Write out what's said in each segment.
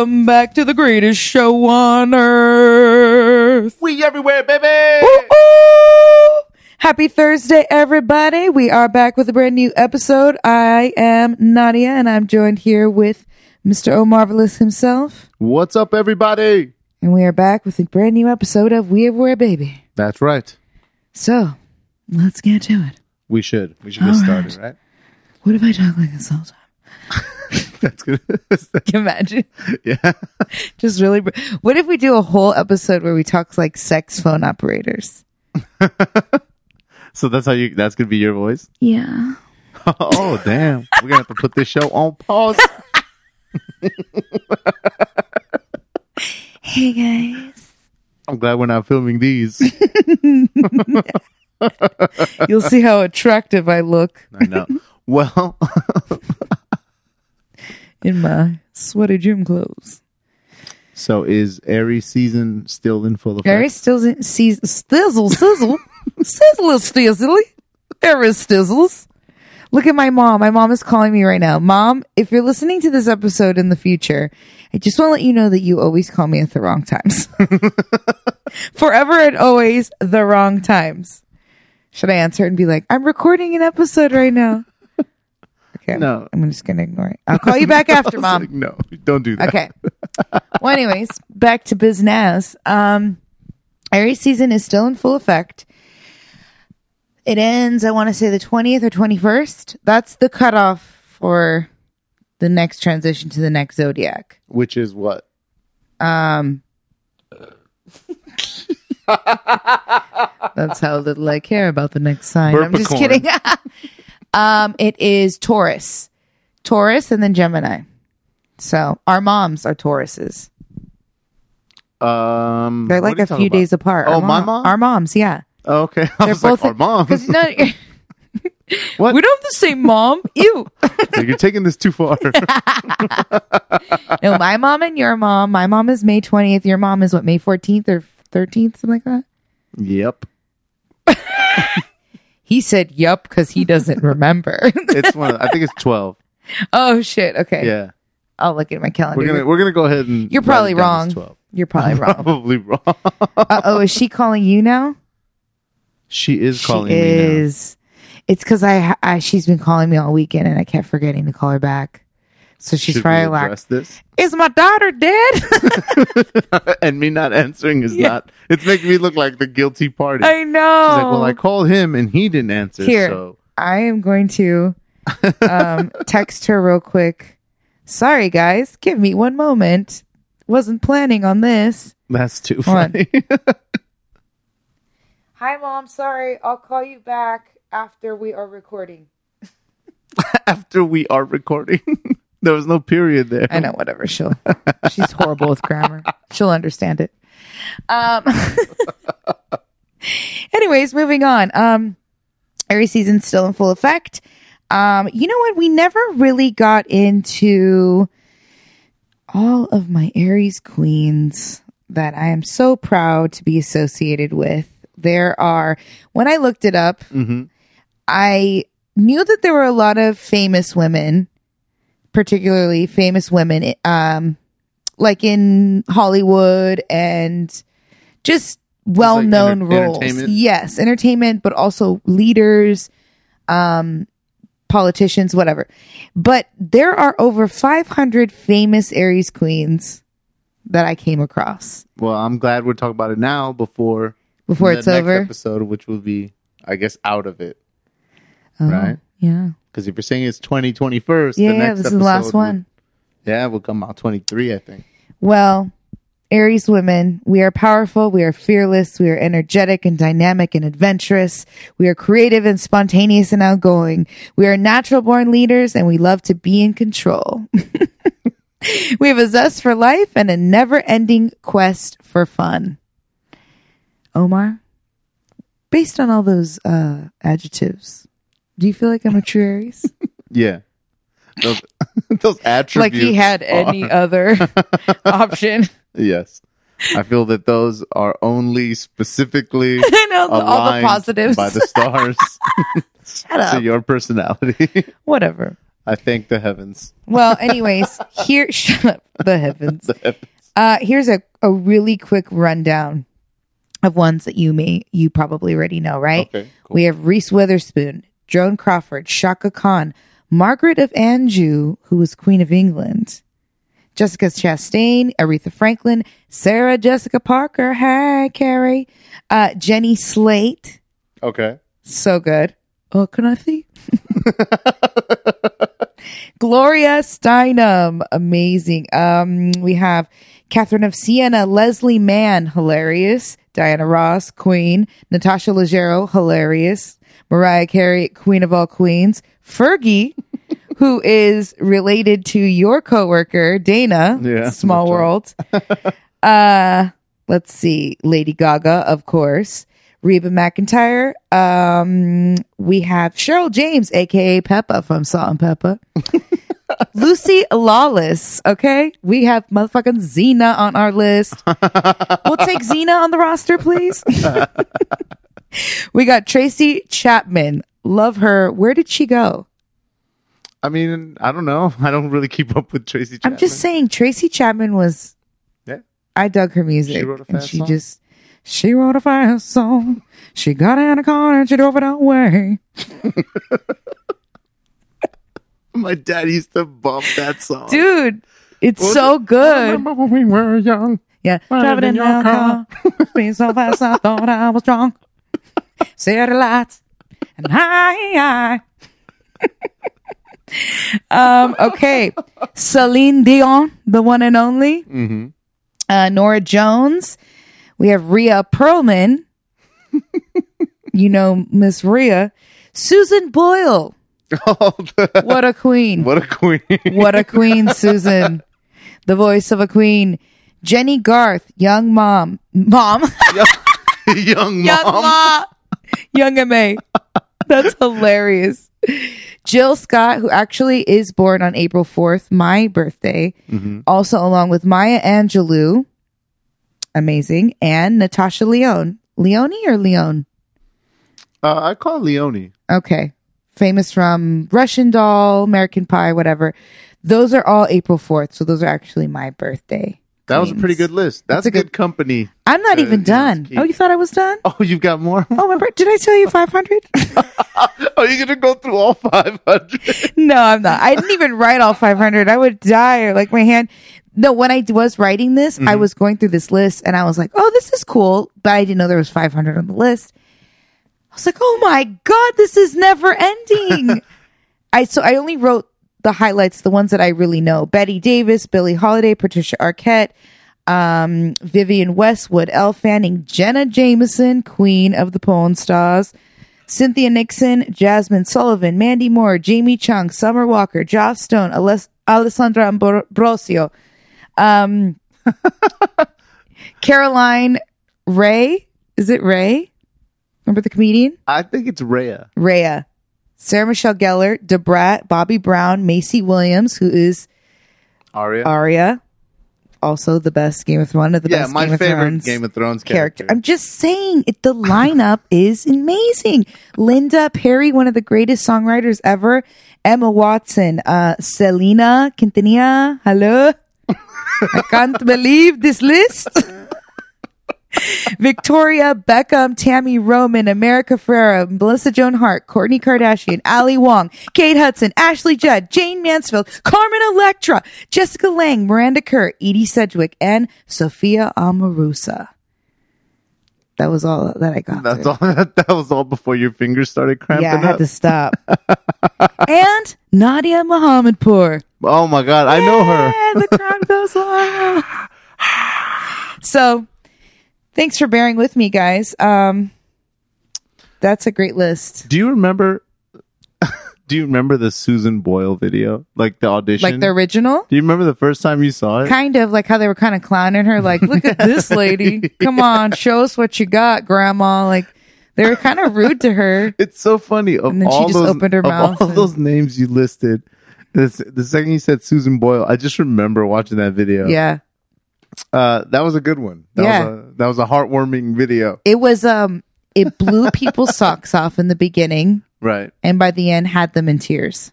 Welcome back to the greatest show on earth. We everywhere, baby. Ooh. Happy Thursday, everybody. We are back with a brand new episode. I am Nadia and I'm joined here with Mr. O Marvelous himself. What's up, everybody? And we are back with a brand new episode of We Everywhere Baby. That's right. So, let's get to it. We should. We should get started, right. What if I talk like this all the time? That's good. Can you imagine? yeah. Just really. br- What if we do a whole episode where we talk like sex phone operators? So that's how you. That's gonna be your voice. Yeah. oh damn! We're gonna have to put this show on pause. Hey guys. I'm glad we're not filming these. You'll see how attractive I look I know. Well, in my sweaty gym clothes. so is Aries season still in full effect? Aries still in- sees stizzle sizzle sizzle stizzly. Aries stizzles. Look at my mom. My mom is calling me right now. Mom, if you're listening to this episode in the future, I just want to let you know that you always call me at the wrong times. Forever and always the wrong times. Should I answer and be like, I'm recording an episode right now? Okay. No. I'm just going to ignore it. I'll call you back after, mom. like, no, don't do that. Okay. well, anyways, back to business. Um, Aries season is still in full effect. It ends, I want to say the 20th or 21st. That's the cutoff for the next transition to the next zodiac. Which is what? Um, that's how little I care about the next sign. I'm just kidding. Um, it is Taurus, Taurus, and then Gemini. So our moms are Tauruses. Um, They're like a few days apart. Oh, Our my mom-? Our moms, yeah. Oh, okay, I They're was like, our mom. 'cause no, What? we don't have the same mom. You. So you're taking this too far. no, my mom and your mom. My mom is May 20th. Your mom is what, May 14th or 13th, something like that? yep. He said, yup, because he doesn't remember. It's one. Of, I think it's twelve. oh, shit. Okay. Yeah, I'll look at my calendar. we're gonna we're gonna go ahead and. You're probably it down as wrong. Twelve. You're probably wrong. Probably wrong. uh, oh, is she calling you now? she is calling she me now. is. It's because I, I she's been calling me all weekend and I kept forgetting to call her back. So she's Should probably like, this? "Is my daughter dead?" and me not answering is Yeah. not. It's making me look like the guilty party. I know. She's like, well, I called him and he didn't answer. Here. So I am going to um, text her real quick. Sorry, guys. Give me one moment. Wasn't planning on this. that's too funny. Hi, mom. Sorry. I'll call you back after we are recording. After we are recording, there was no period there. I know, whatever. She'll. She's horrible with grammar. She'll understand it. Um. anyways, moving on. Um, Aries season's still in full effect. Um, you know what? We never really got into all of my Aries queens that I am so proud to be associated with. There are, when I looked it up, hmm I knew that there were a lot of famous women, particularly famous women, um, like in Hollywood and just well known enter- roles. entertainment? Yes, entertainment, but also leaders, um, politicians, whatever. But there are over 500 famous Aries queens that I came across Well, I'm glad we're talking about it now before before the it's next over. episode, which will be, I guess, out of it. Oh, right? Yeah. Because if you're saying it's 2021, Yeah, the next this is the last one. Will, yeah, will come out 23, I think. Well, Aries women, we are powerful, we are fearless, we are energetic and dynamic and adventurous. We are creative and spontaneous and outgoing. We are natural born leaders and we love to be in control. we have a zest for life and a never ending quest for fun. Omar, based on all those uh, adjectives, do you feel like I'm a true Aries? Yeah. Those, those attributes. like he had any are- other option? Yes. I feel that those are only specifically I know all the positives. by the stars Shut up. to your personality. Whatever. I thank the heavens. Well, anyways, here, shut up, the heavens. The heavens. Uh, here's a, a really quick rundown of ones that you may, you probably already know, right? Okay, cool. We have Reese Witherspoon, Joan Crawford, Chaka Khan, Margaret of Anjou, who was Queen of England, Jessica Chastain, Aretha Franklin, Sarah Jessica Parker, hi, Carrie, uh, Jenny Slate, Okay. so good. Oh, can I see? Gloria Steinem, amazing. Um, we have Catherine of Siena, Leslie Mann, hilarious. Diana Ross, Queen. Natasha Leggero, hilarious. Mariah Carey, Queen of all queens. Fergie, who is related to your coworker Dana. Yeah, Small world. uh, let's see. Lady Gaga, of course. Reba McEntire. Um, we have Cheryl James, aka Pepa from Salt and Pepa. Lucy Lawless. Okay, we have motherfucking Xena on our list. we'll take Xena on the roster, please. we got Tracy Chapman. Love her. Where did she go? I mean, I don't know. I don't really keep up with Tracy. Chapman. I'm just saying, Tracy Chapman was. Yeah. I dug her music. She wrote a and fast she song? just. She wrote a fast song. She got in a car and she drove it away. My dad used to bump that song. Dude, it's Was so good. Remember when we were young? Yeah, driving in your car, being so fast I thought I was drunk. City lights and high. um, okay, Celine Dion, the one and only. Mm-hmm. Uh, Norah Jones. We have Rhea Perlman. you know Miss Rhea. Susan Boyle. Oh, the- What a queen. what a queen! What a queen, Susan. The voice of a queen. Jennie Garth, young mom. Mom. young young mom. ma. Young MA. That's hilarious. Jill Scott, who actually is born on April 4th, my birthday, Mm-hmm. also along with Maya Angelou. Amazing. And Natasha Lyonne. Leone or Leone? Uh, I call Leone. Okay. Famous from Russian Doll, American Pie, whatever. Those are all April 4th. So those are actually my birthday. That was a pretty good list. That's, a good, company. I'm not Uh, even yeah, done. keep- Oh, you thought I was done? Oh, you've got more? Oh, remember? Did I tell you 500? Are you gonna go through all five hundred? no, I'm not. I didn't even write all 500. I would die or like my hand. No, when I was writing this, I was going through this list and I was like, oh, this is cool. But I didn't know there was 500 on the list. I was like, oh my God, this is never ending. I, so I only wrote the highlights, the ones that I really know. Bette Davis, Billie Holiday, Patricia Arquette, um, Vivienne Westwood, Elle Fanning, Jenna Jameson, Queen of the Porn Stars, Cynthia Nixon, Jazmine Sullivan, Mandy Moore, Jamie Chung, Summer Walker, Joss Stone, Aless- Alessandra Ambrosio, um, Caroline Ray. Is it Ray? Remember the comedian? I think it's Rhea. Rhea. Sarah Michelle Gellar, Debrat, Bobby Brown, Maisie Williams, who is Aria. Arya. Also the best Game of Thrones, one of the yeah, best my Game of favorite Thrones Game of Thrones character. character. I'm just saying, it, the lineup is amazing. Linda Perry, one of the greatest songwriters ever. Emma Watson, uh, Selena Quintanilla. Hello. I can't believe this list. Victoria Beckham, Tammy Roman, America Ferrera, Melissa Joan Hart, Kourtney Kardashian, Ali Wong, Kate Hudson, Ashley Judd, Jayne Mansfield, Carmen Electra, Jessica Lange, Miranda Kerr, Edie Sedgwick, and Sophia Amoruso. That was all that I got. That's through. all. That was all before your fingers started cramping Yeah, I had up. to stop. and Nadia Mohammadpour. Oh my god, I know her. And the crowd goes wild. So, thanks for bearing with me, guys. Um, that's a great list. Do you remember? do you remember the Susan Boyle video, like the audition? Like the original? Do you remember the first time you saw it? Kind of like how they were kind of clowning her, like, look at this lady. Come on, show us what you got, grandma. Like, they were kind of rude to her. It's so funny. Of And then she just those, opened her mouth all and- those names you listed, this, the second you said Susan Boyle, I just remember watching that video. Yeah. Uh, that was a good one. That Yeah. was a, that was a heartwarming video. It was, um, it blew people's socks off in the beginning Right. and by the end had them in tears.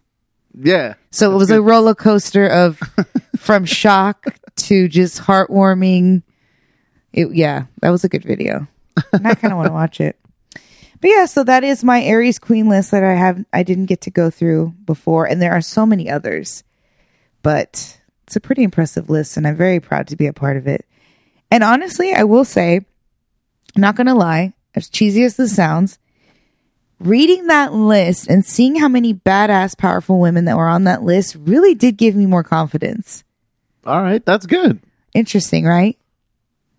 Yeah. So it was a roller coaster of from shock to just heartwarming. It, yeah, that was a good video. And I kind of want to watch it. But yeah, so that is my Aries Queen list that I have I didn't get to go through before, and there are so many others. But it's a pretty impressive list, and I'm very proud to be a part of it. And honestly, I will say, I'm not gonna lie, as cheesy as this sounds, reading that list and seeing how many badass, powerful women that were on that list really did give me more confidence. All right, that's good. Interesting, right?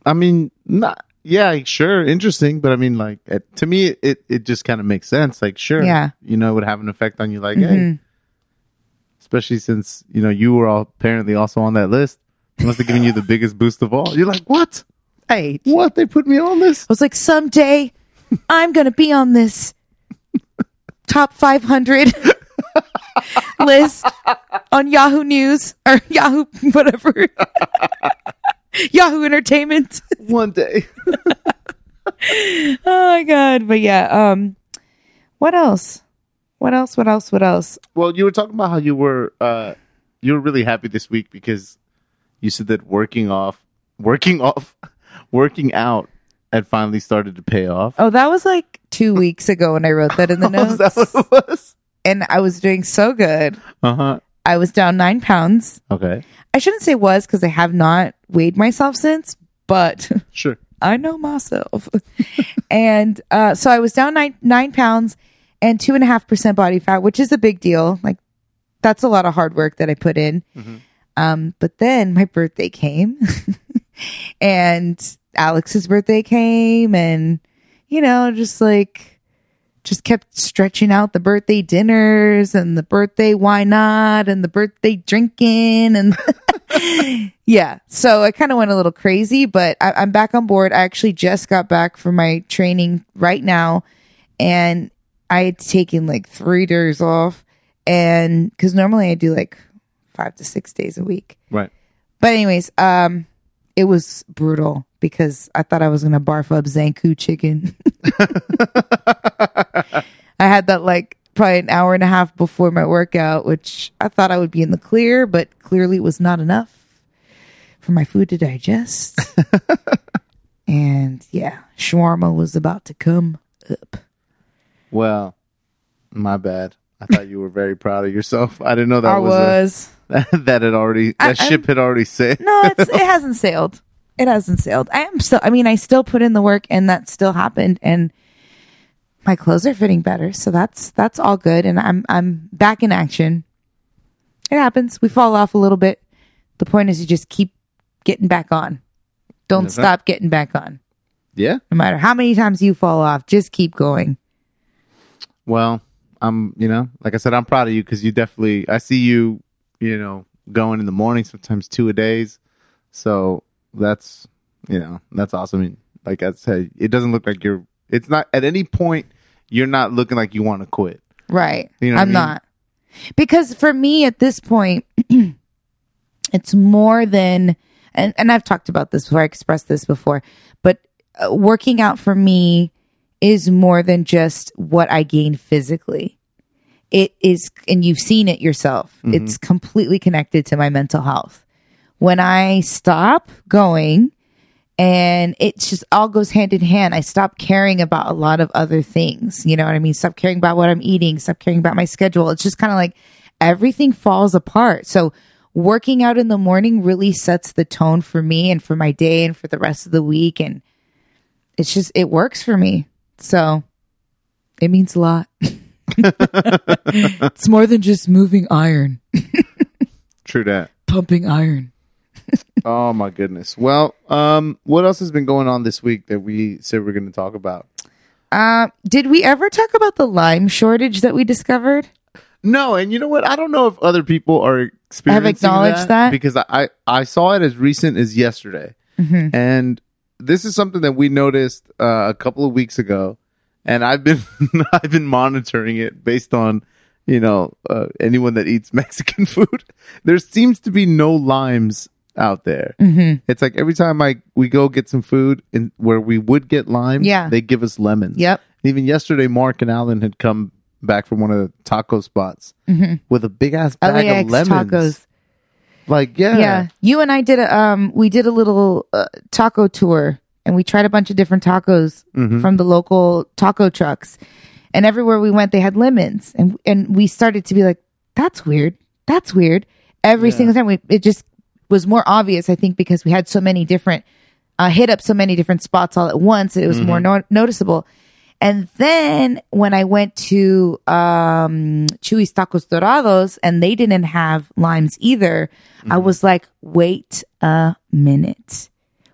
I mean, not yeah, sure, interesting, but I mean, like it, to me, it it just kind of makes sense. Like, sure, Yeah. you know, it would have an effect on you. Like, Mm-hmm. hey, especially since you know you were all apparently also on that list. It must have given you the biggest boost of all. You're like, what? Hey, What? They put me on this? I was like, someday I'm going to be on this top 500 list on Yahoo News or Yahoo, whatever. Yahoo Entertainment. One day. Oh my God. But yeah. Um, what else? What else? What else? What else? Well, you were talking about how you were uh you were really happy this week because you said that working off working off working out had finally started to pay off. Oh, that was like two weeks ago when I wrote that in the Oh, notes. that what it was? and I was doing so good. Uh-huh. I was down nine pounds. Okay. I shouldn't say was because I have not weighed myself since, but Sure. I know myself. and uh, so I was down nine nine pounds and two and a half percent body fat, which is a big deal. Like that's a lot of hard work that I put in. Um, but then my birthday came, and Alex's birthday came, and you know, just like just kept stretching out the birthday dinners and the birthday why not and the birthday drinking and yeah so i kind of went a little crazy but I, i'm back on board i actually just got back from my training right now and i had taken like three days off and because normally i do like five to six days a week Right. but anyways um it was brutal because i thought i was gonna barf up Zankou Chicken I had that like probably an hour and a half before my workout, which I thought I would be in the clear, but clearly it was not enough for my food to digest. and yeah, shawarma was about to come up. Well, my bad. I thought you were very proud of yourself. I didn't know that I was, was. a, that had already I- that ship had already sailed. No, it's, it hasn't sailed. It hasn't sailed. I am still, I mean, I still put in the work and that still happened and my clothes are fitting better. So that's, that's all good. And I'm, I'm back in action. It happens. We fall off a little bit. The point is you just keep getting back on. Don't That's right. stop getting back on. Yeah. No matter how many times you fall off, just keep going. Well, I'm, you know, like I said, I'm proud of you because you definitely, I see you, you know, going in the morning, sometimes two a days. So that's, you know, that's awesome. I mean, like I said, it doesn't look like you're, it's not at any point, you're not looking like you want to quit. Right. You know what I I'm mean? not. Because for me at this point, it's more than, and, and I've talked about this before, I expressed this before, but uh, working out for me is more than just what I gain physically. It is, and you've seen it yourself, mm-hmm. it's completely connected to my mental health. When I stop going, and it just all goes hand in hand. I stop caring about a lot of other things. You know what I mean? Stop caring about what I'm eating, stop caring about my schedule. It's just kind of like everything falls apart. So working out in the morning really sets the tone for me and for my day and for the rest of the week. And it's just, it works for me. So it means a lot. it's more than just moving iron, True that. pumping iron. Oh my goodness. Well, um, what else has been going on this week that we said we're going to talk about? Uh, did we ever talk about the lime shortage that we discovered? No, and you know what? I don't know if other people are experiencing acknowledged that? because I, I I saw it as recent as yesterday, Mm-hmm. and this is something that we noticed uh, a couple of weeks ago, and I've been I've been monitoring it based on you know uh, anyone that eats Mexican food. There seems to be no limes out there. Mm-hmm. It's like every time I we go get some food and where we would get limes, Yeah. they give us lemons. Yep. Even yesterday, Mark and Alan had come back from one of the taco spots with a big ass bag LAX of lemons. tacos. Like yeah, Yeah. You and I did a um we did a little uh, taco tour and we tried a bunch of different tacos Mm-hmm. from the local taco trucks. And everywhere we went they had lemons and and we started to be like that's weird. That's weird. Every single time we it just was more obvious I think because we had so many different uh hit up so many different spots all at once it was more no- noticeable. And then when I went to um Chuy's Tacos Dorados and they didn't have limes either, I was like, wait a minute.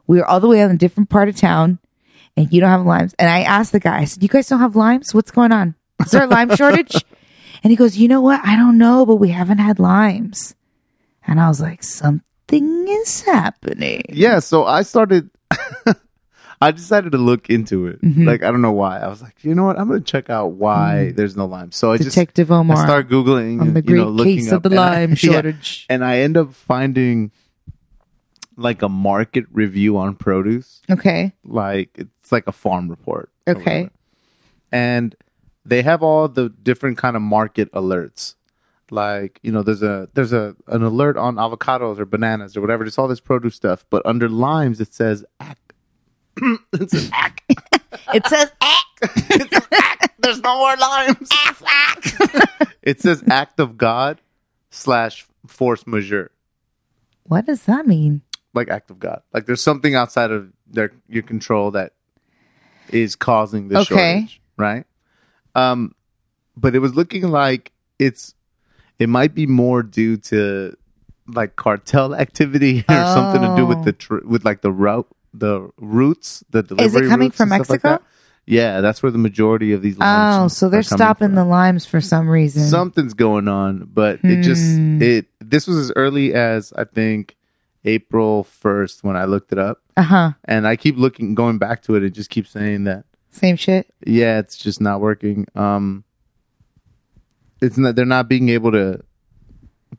We were all the way on a different part of town and you don't have limes. And I asked the guy, I said, You guys don't have limes? What's going on? Is there a lime shortage? And he goes, You know what? I don't know, but we haven't had limes. And I was like, Something is happening. yeah. So I started. I decided to look into it. Mm-hmm. Like I don't know why. I was like, you know what? I'm gonna check out why there's no lime. So I just Omar I start googling on the and, you great know, looking case of the and I- lime yeah. shortage. and I end up finding like a market review on produce. Okay. Like it's like a farm report. Okay. And they have all the different kind of market alerts. Like, you know, there's a there's a an alert on avocados or bananas or whatever. It's all this produce stuff. But under limes it says act. it says act. It says There's no more limes. it says act of God slash force majeure. What does that mean? like act of God. Like there's something outside of their your control that is causing the Okay. shortage, right? Um, but it was looking like it's it might be more due to like cartel activity or something to do with the tr- with like the route the routes the delivery coming routes from and stuff like Mexico? that. yeah, that's where the majority of these. limes. Oh, so are they're coming stopping from the limes for some reason. something's going on but it just Hmm. it this was as early as i think april 1st when i looked it up uh huh. and i keep looking going back to it it just keeps saying that Same shit. yeah it's just not working um it's not they're not being able to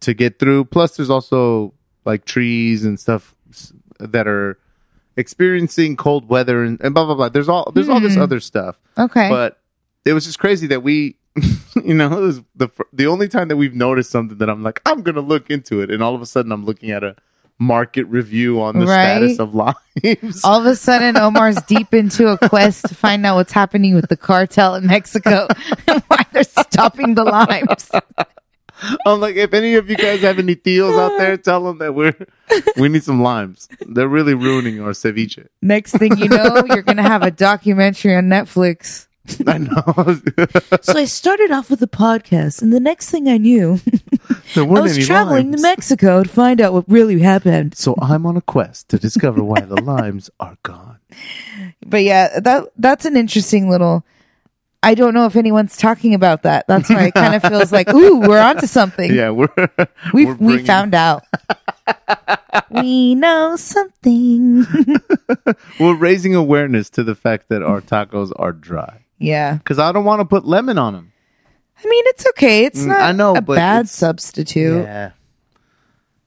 to get through plus there's also like trees and stuff s- that are experiencing cold weather and, and blah blah blah there's all there's all this hmm. other stuff Okay. but it was just crazy that we you know it was the fir- the only time that we've noticed something that i'm like i'm gonna look into it and all of a sudden i'm looking at a market review on the Right. status of limes all of a sudden, Omar's deep into a quest to find out what's happening with the cartel in Mexico and why they're stopping the limes. I'm like if any of you guys have any deals out there tell them that we're we need some limes they're really ruining our ceviche Next thing you know, you're going to have a documentary on Netflix. i know So I started off with a podcast, and the next thing I knew, I was traveling limes. to Mexico to find out what really happened. so i'm on a quest to discover why the limes are gone But yeah, that that's an interesting little. I don't know if anyone's talking about that. That's why it kind of feels like, ooh, we're onto something. yeah we're we we're we bringing- found out. we know something. we're raising awareness to the fact that our tacos are dry yeah, because i don't want to put lemon on them I mean it's okay. It's Mm, not I know, a bad substitute. Yeah,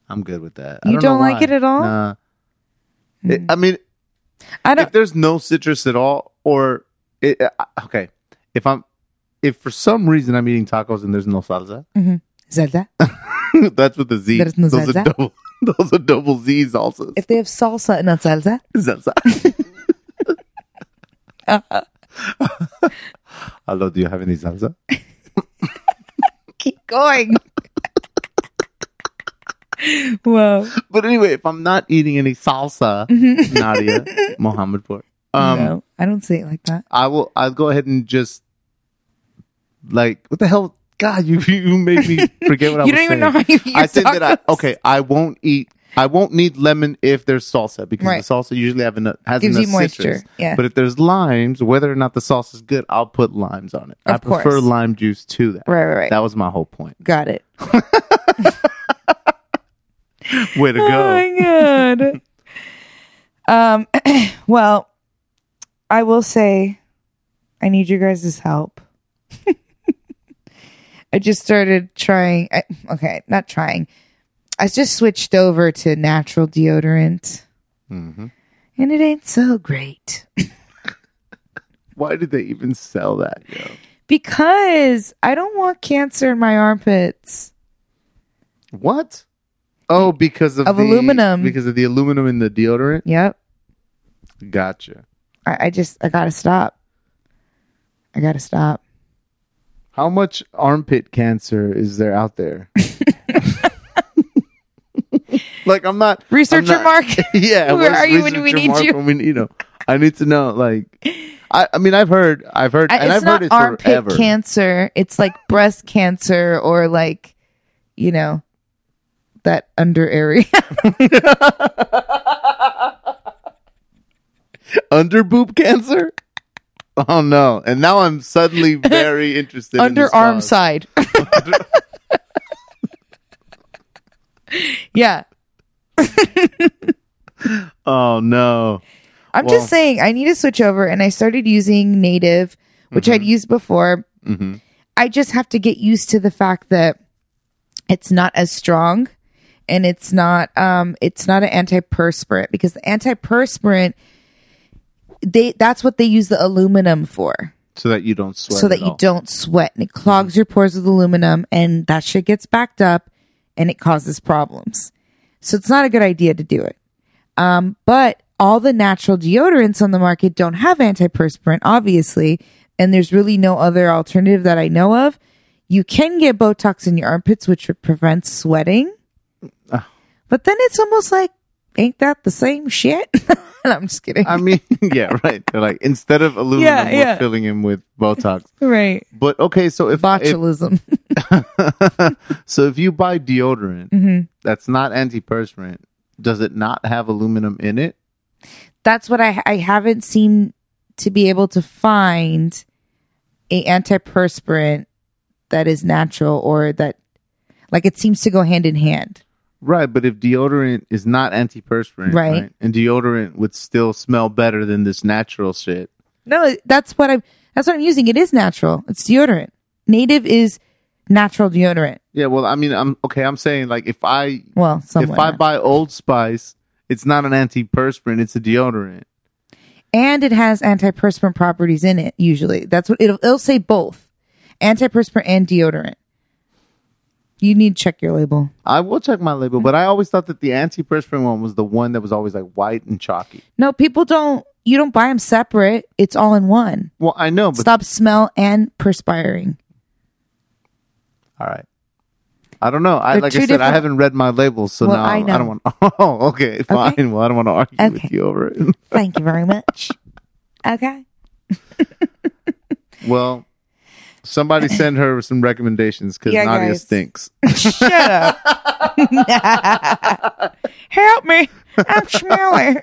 I'm good with that. I You know don't like why. it at all? Nah. It- I mean, I don't. if there's no citrus at all, or it, uh, okay, if I'm, if for some reason I'm eating tacos and there's no salsa, mm-hmm. Zelda. that's with the Z. There's no those salsa? are double. Those are double Z salsas. If they have salsa and not salsa, Salsa. Hello, do you have any salsa? keep going. Whoa. But anyway, if I'm not eating any salsa, mm-hmm. Nadia, Mohammed Pur, um, no, I don't say it like that. I will. I'll go ahead and just like what the hell. God, you you made me forget what I was saying. You don't even know how you eat I said that I okay. I won't eat. I won't need lemon if there's salsa because Right. the salsa usually have enough, has Gives you moisture, citrus. yeah. But if there's limes, whether or not the sauce is good, I'll put limes on it. I Of prefer lime juice to that. Right, right, right. That was my whole point. Got it. Way to go! Oh my god. um. Well, I will say, I need your guys' help. I just started trying. I, okay, not trying. I just switched over to natural deodorant, hmm and it ain't so great Why did they even sell that? Yo? Because I don't want cancer in my armpits. What? Oh, because of, Of the, aluminum. Because of the aluminum in the deodorant. Yep. Gotcha. I, I just I gotta stop. I gotta stop. How much armpit cancer is there out there? like I'm not I'm Researcher not- Mark. yeah, Where are you when we need Mark you? When we need him? I need to know. Like, I, I mean, I've heard, I've heard, I- and it's I've not heard it armpit forever. cancer. It's like breast cancer or like, you know, that under area. Under boob cancer. Oh no! And now I'm suddenly very interested. Underarm cause. side. yeah. Oh no! I'm Well- just saying I need to switch over and I started using native, which I'd used before. hmm I just have to get used to the fact that it's not as strong and it's not um it's not an antiperspirant because the antiperspirant they that's what they use the aluminum for So that you don't sweat. so that at you all. don't sweat and it clogs your pores with aluminum and that shit gets backed up and it causes problems. So it's not a good idea to do it. Um, but all the natural deodorants on the market don't have antiperspirant, obviously, and there's really no other alternative that I know of. You can get Botox in your armpits, which prevents sweating. Ah. But then it's almost like, ain't that the same shit? I'm just kidding. I mean, yeah, right. They're like instead of aluminum, Yeah, we're yeah. filling him with Botox. right. But okay, so if, if Botulism. so, if you buy deodorant Mm-hmm. that's not antiperspirant, does it not have aluminum in it? that's what I I haven't seemed to be able to find a antiperspirant that is natural or that like it seems to go hand in hand. Right, but if deodorant is not antiperspirant, Right. and deodorant would still smell better than this natural shit. No, that's what I'm that's what I'm using. It is natural. It's deodorant. Native is natural deodorant. Yeah, well, I mean, I'm okay. I'm saying like if I Well, somewhat if I buy Old Spice, it's not an antiperspirant; it's a deodorant. and it has antiperspirant properties in it. Usually, that's what it'll it'll say both antiperspirant and deodorant. You need to check your label. I will check my label, but I always thought that the antiperspirant one was the one that was always like white and chalky. No, people don't. You don't buy them separate. It's all in one. Well, I know, but Stop smell and perspiring. all right. I don't know. I They're like two I said, I different- haven't read my labels, so Well, now I I, know. don't want. Oh, okay, fine. Well, I don't want to argue Okay. with you over it. Thank you very much. Okay. well, somebody send her some recommendations because Yeah, Nadia guys. stinks. Shut up. Help me. I'm smelly.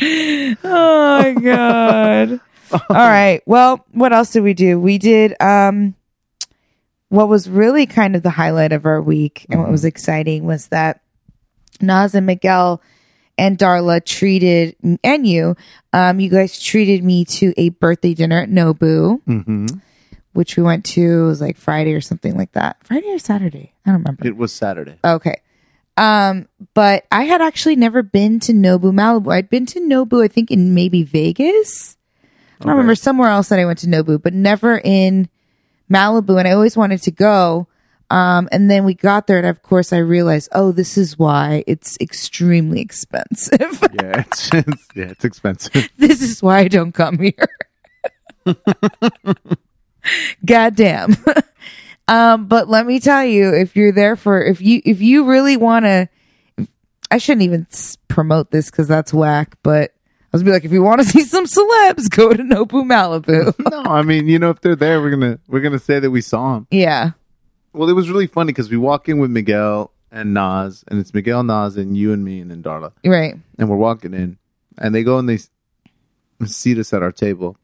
oh my god. All right. Well, what else did we do? We did um what was really kind of the highlight of our week and what was exciting was that Nas and Miguel and Darla treated and you um you guys treated me to a birthday dinner at Nobu hmm which we went to it was like Friday or something like that. Friday or Saturday? I don't remember. It was Saturday. Okay. Um, but I had actually never been to Nobu Malibu. I'd been to Nobu, I think in maybe Vegas. I don't remember somewhere else that I went to Nobu, but never in Malibu. And I always wanted to go. Um, and then we got there, and of course, I realized, oh, this is why it's extremely expensive. Yeah, it's, it's yeah, it's expensive. this is why I don't come here. Goddamn. um, but let me tell you, if you're there for, if you, if you really want to, I shouldn't even promote this because that's whack, but I was be like, if you want to see some celebs, go to Nobu Malibu. no, I mean, you know, if they're there, we're gonna we're gonna say that we saw them. yeah. Well, it was really funny because we walk in with Miguel and Nas, and it's Miguel, Nas, and you and me, and then Darla, Right. and we're walking in, and they go and they s- seat us at our table,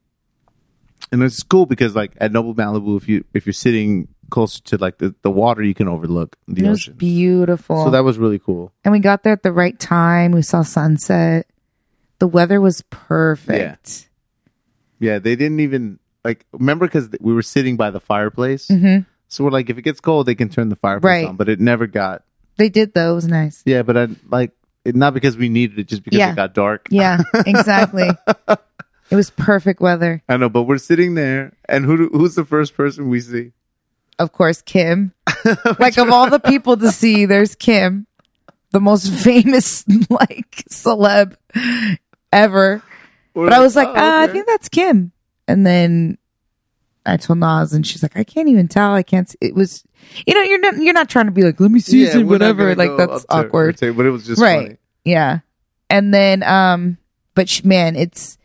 and it's cool because like at Nobu Malibu, if you if you're sitting closer to like the, the water, you can overlook the It was ocean. beautiful. So that was really cool. and we got there at the right time. We saw sunset. The weather was perfect. Yeah, they didn't even like remember because we were sitting by the fireplace. Mm-hmm. So we're like, if it gets cold, they can turn the fireplace Right. on. But it never got. They did though. It was nice. Yeah, but I like it not because we needed it, just because Yeah. it got dark. Yeah, exactly. It was perfect weather. I know, but we're sitting there, and who do- who's the first person we see? Of course, Kim. like of all the people to see, there's Kim, the most famous like celeb ever. We're But I was like, oh, ah, I okay. think that's Kim. And then I told Nas, and she's like, I can't even tell. I can't. See. It was, you know, you're not you're not trying to be like, let me see Yeah, it, we're not whatever. Like that's to awkward, table, but it was just right? funny. Yeah. And then, um, but sh- man, it's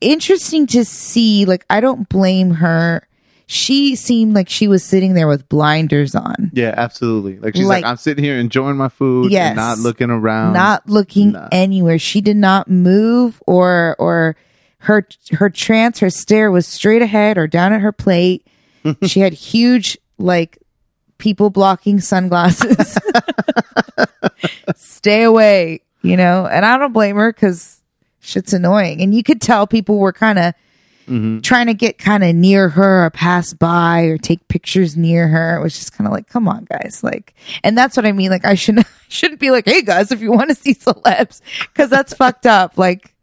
interesting to see. Like, I don't blame her. She seemed like she was sitting there with blinders on, Yeah, absolutely. Like she's like, Like- I'm sitting here enjoying my food, Yes. and not looking around. not looking nah. anywhere. She did not move or or her her trance, her stare was straight ahead or down at her plate. she had huge like people blocking sunglasses. Stay away, you know. And I don't blame her because shit's annoying. And you could tell people were kind of Mm-hmm. trying to get kind of near her or pass by or take pictures near her. It was just kind of like, come on, guys. Like, and that's what I mean. Like, I shouldn't, shouldn't be like, hey guys, if you want to see celebs, cause that's fucked up. Like,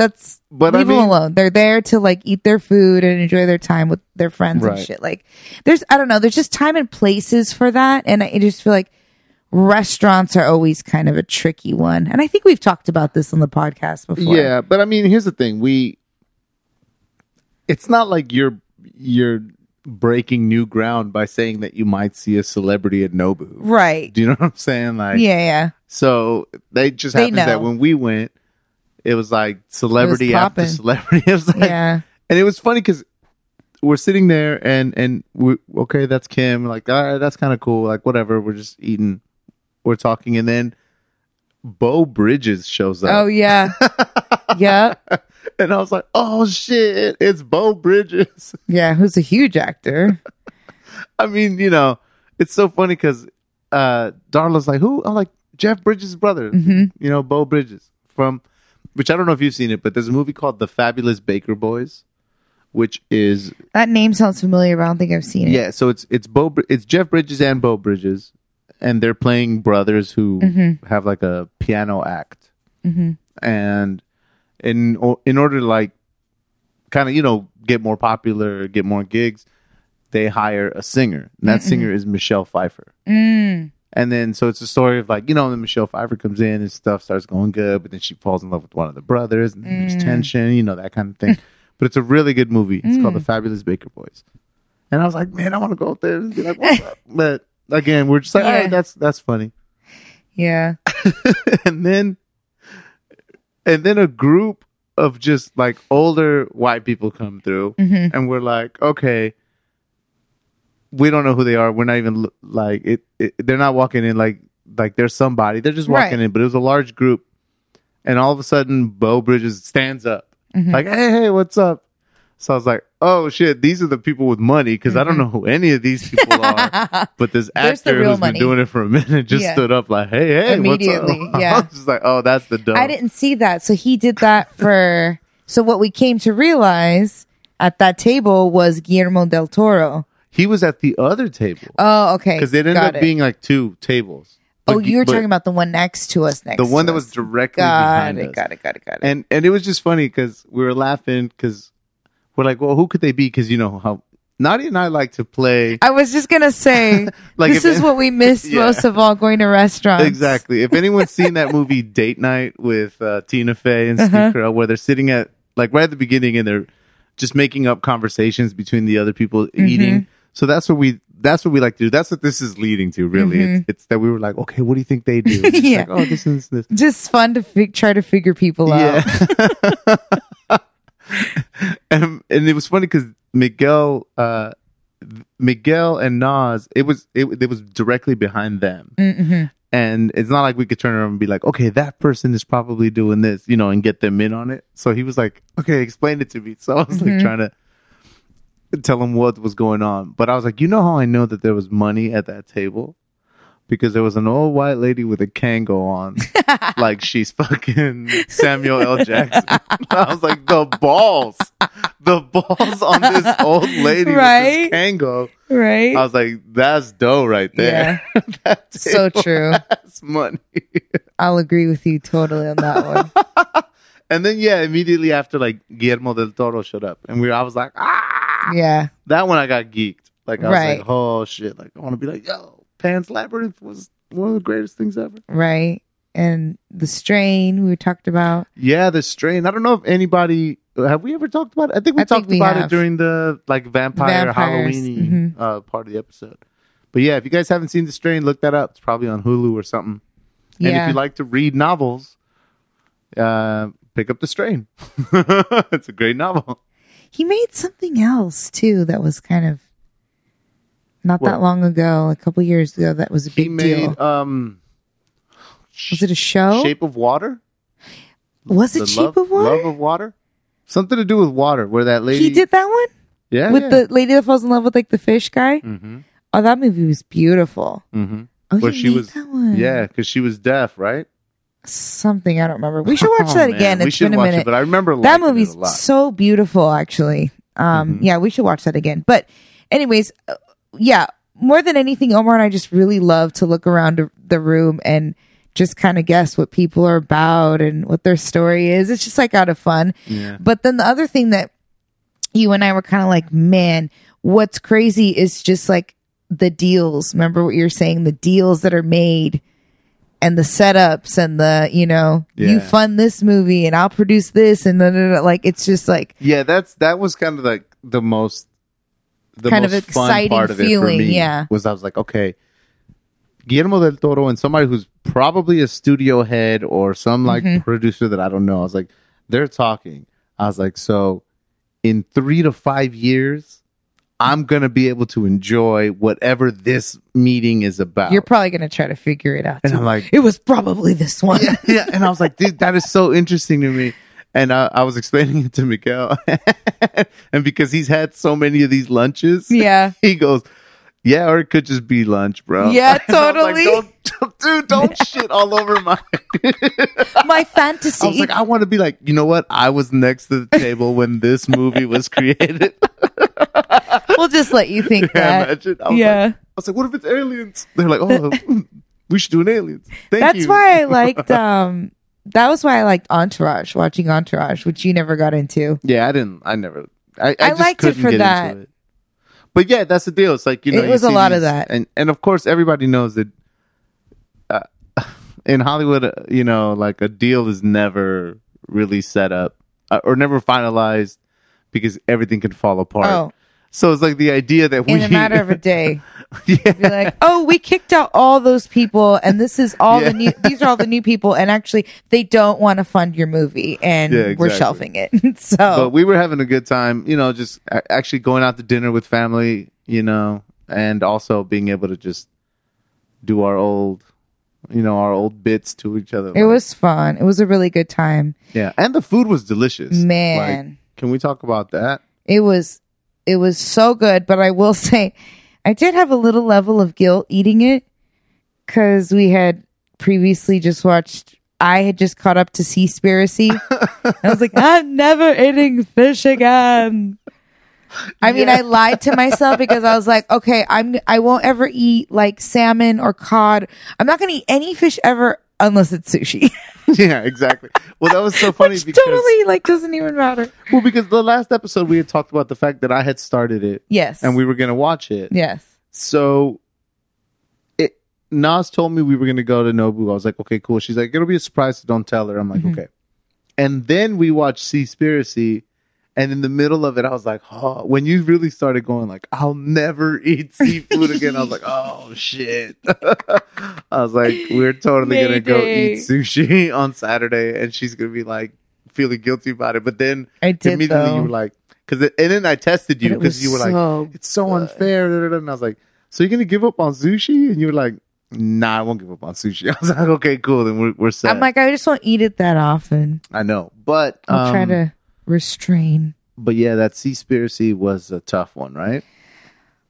that's, But I leave them alone. They're there to like eat their food and enjoy their time with their friends and shit. Like, there's, I don't know, there's just time and places for that. And I just feel like restaurants are always kind of a tricky one. And I think we've talked about this on the podcast before. Yeah, but I mean, here's the thing: we. It's not like you're you're breaking new ground by saying that you might see a celebrity at Nobu. Right. Do you know what I'm saying? Like, Yeah. Yeah. So they just happens that when we went, it was like celebrity after celebrity. It was like, Yeah. and it was funny because we're sitting there and and we okay, that's Kim. Like, all right, that's kind of cool. Like, whatever. We're just eating, we're talking, and then Beau Bridges shows up, Oh yeah. yeah. and I was like, oh shit, it's Beau Bridges. Yeah, who's a huge actor. I mean, you know, it's so funny because uh, Darla's like, who? I'm like, Jeff Bridges' brother. Mm-hmm. You know, Beau Bridges from, which I don't know if you've seen it, but there's a movie called The Fabulous Baker Boys, which is That name sounds familiar, but I don't think I've seen it. yeah. So it's it's Beau, it's Jeff Bridges and Beau Bridges, and they're playing brothers who Mm-hmm. have like a piano act, and in in order to like kind of you know get more popular, get more gigs, they hire a singer, and that singer is Michelle Pfeiffer. Mm. And then so it's a story of like you know then Michelle Pfeiffer comes in and stuff starts going good, but then she falls in love with one of the brothers, and then there's tension, you know that kind of thing. but it's a really good movie. It's called The Fabulous Baker Boys, and I was like, man, I want to go out there and be like, what's up? But again, we're just like, Yeah. right, that's that's funny. Yeah. and then and then a group of just like older white people come through Mm-hmm. and we're like okay we don't know who they are we're not even like it, it they're not walking in like like there's somebody they're just walking Right. in but it was a large group and all of a sudden beau bridges stands up Mm-hmm. like hey hey what's up so i was like oh shit these are the people with money because i don't know who any of these people are but this Mm-hmm. The actor real who's been doing it for a minute just Yeah. stood up like hey hey Immediately, what's up? yeah. I was just like oh that's the dope I didn't see that. So he did that for. So what we came to realize at that table was Guillermo del Toro. He was at the other table Oh, okay. because it ended Got up it. being like two tables. Oh, you were but talking about the one next to us. Next. the one that us. was directly Got behind it. us. Got it. Got it. Got it. And and it was just funny because we were laughing because we're like, well, who could they be? Because you know how Nadia and I like to play. I was just gonna say Like this if is what we miss Yeah. most of all going to restaurants. Exactly. If anyone's seen that movie Date Night with uh, Tina Fey and Steve Uh-huh. Carell, where they're sitting at like right at the beginning and they're just making up conversations between the other people Mm-hmm. eating. So that's what we that's what we like to do. That's what this is leading to. Really, it's, it's that we were like, okay, what do you think they do? Mm-hmm. Yeah. Like, oh, this is this. Just fun to fig- try to figure people out. And, and it was funny because Miguel, uh, Miguel and Nas, it was it, it was directly behind them, Mm-hmm. and it's not like we could turn around and be like, okay, that person is probably doing this, you know, and get them in on it. So he was like, okay, explain it to me. So I was Mm-hmm. like trying to tell him what was going on, but I was like, you know how I know that there was money at that table. Because there was an old white lady with a Kango on, like she's fucking Samuel L. Jackson. I was like, the balls, the balls on this old lady Right? with this Kango. Right. I was like, that's dough right there. that so true. has money. I'll agree with you totally on that one. and then yeah, immediately after like Guillermo del Toro showed up, and we I was like, ah, Yeah. that one I got geeked. Like I was Right. like, oh shit, like I want to be like, yo, Pan's Labyrinth was one of the greatest things ever. Right. And the strain we talked about. Yeah, the strain. I don't know if anybody have we ever talked about it. I think we I think talked we about have. it during the like vampire Halloween mhm. uh, part of the episode. But yeah, if you guys haven't seen the strain, look that up. It's probably on Hulu or something. And if you like to read novels, uh, pick up the strain. it's a great novel. He made something else too that was kind of not What? that long ago, a couple years ago. That was a He big made deal. um, Was it a show? Shape of Water. was it The Shape love, of Water? Love of Water. Something to do with water. Where that lady he did that one yeah with yeah. the lady that falls in love with like the fish guy. hmm Oh, that movie was beautiful. hmm Oh, Where he she was that one. yeah, because she was deaf, right? Something I don't remember. We should watch Oh, that man. again. We It's been a watch minute. it, but I remember that movie's so beautiful actually um Mhm. yeah we should watch that again but anyways uh, yeah more than anything omar and i just really love to look around the room and just kind of guess what people are about and what their story is it's just like out of fun Yeah. but then the other thing that you and i were kind of like man what's crazy is just like the deals remember what you're saying the deals that are made and the setups and the you know you fund this movie and I'll produce this and then like it's just like Yeah, that's that was kind of like the most the Kind of most fun exciting part of it feeling, for me yeah. was I was like, okay, Guillermo del Toro and somebody who's probably a studio head or some like Mm-hmm. producer that I don't know. I was like, they're talking. I was like, so in three to five years, I'm gonna be able to enjoy whatever this meeting is about. you're probably gonna try to figure it out. and too. I'm like, it was probably this one. yeah, yeah. And I was like, dude, that is so interesting to me. And I, I was explaining it to Miguel. and because he's had so many of these lunches, Yeah. he goes, yeah, or it could just be lunch, bro. Yeah, was like, totally. don't, dude, don't shit all over my. My fantasy. I was like, I want to be like, you know what? I was next to the table when this movie was created. we'll just let you think Yeah, that. I Yeah. Like, I was like, what if it's aliens? They're like, oh, we should do an aliens. Thank That's you. why I liked um that was why I liked Entourage, watching Entourage, which you never got into. Yeah, I didn't. I never. I, I, I just liked it for that. It. But yeah, that's the deal. It's like you know, It was a lot of that. and and of course everybody knows that in Hollywood, uh, you know, like a deal is never really set up uh, or never finalized because everything can fall apart. Oh, So it's like the idea that we in a matter of a day. yeah, Be like, oh, we kicked out all those people, and this is all Yeah. the new. These are all the new people, and actually, they don't want to fund your movie, and Yeah, we're shelving it. so, but we were having a good time, you know, just actually going out to dinner with family, you know, and also being able to just do our old, you know, our old bits to each other. it was fun. It was a really good time. yeah, and the food was delicious. Man. Like, can we talk about that? It was it was so good, but I will say I did have a little level of guilt eating it cuz we had previously just watched I had just caught up to Seaspiracy. I was like, I'm never eating fish again. I mean, Yeah. I lied to myself because I was like, okay, I'm I won't ever eat like salmon or cod. I'm not going to eat any fish ever unless it's sushi. yeah, exactly. Well, that was so funny Which because totally like doesn't even matter. well, because the last episode we had talked about the fact that I had started it Yes. and we were gonna watch it. Yes. So it Nas told me we were gonna go to Nobu. I was like, okay, cool. She's like, it'll be a surprise, so don't tell her. I'm like, mm-hmm. okay. And then we watched Seaspiracy, and in the middle of it, I was like, oh, when you really started going like, I'll never eat seafood again. I was like, oh shit. I was like, we're totally gonna go eat sushi on Saturday, and she's gonna be like feeling guilty about it. But then I did immediately though. you were like, because and then I tested you because you were like, so it's so unfair. da, da. And I was like, so you're gonna give up on sushi? And you were like, nah, I won't give up on sushi. I was like, okay, cool. Then we're we're set. I'm like, I just won't eat it that often. I know, but I'll try um, to restrain. But yeah, that Seaspiracy was a tough one, right?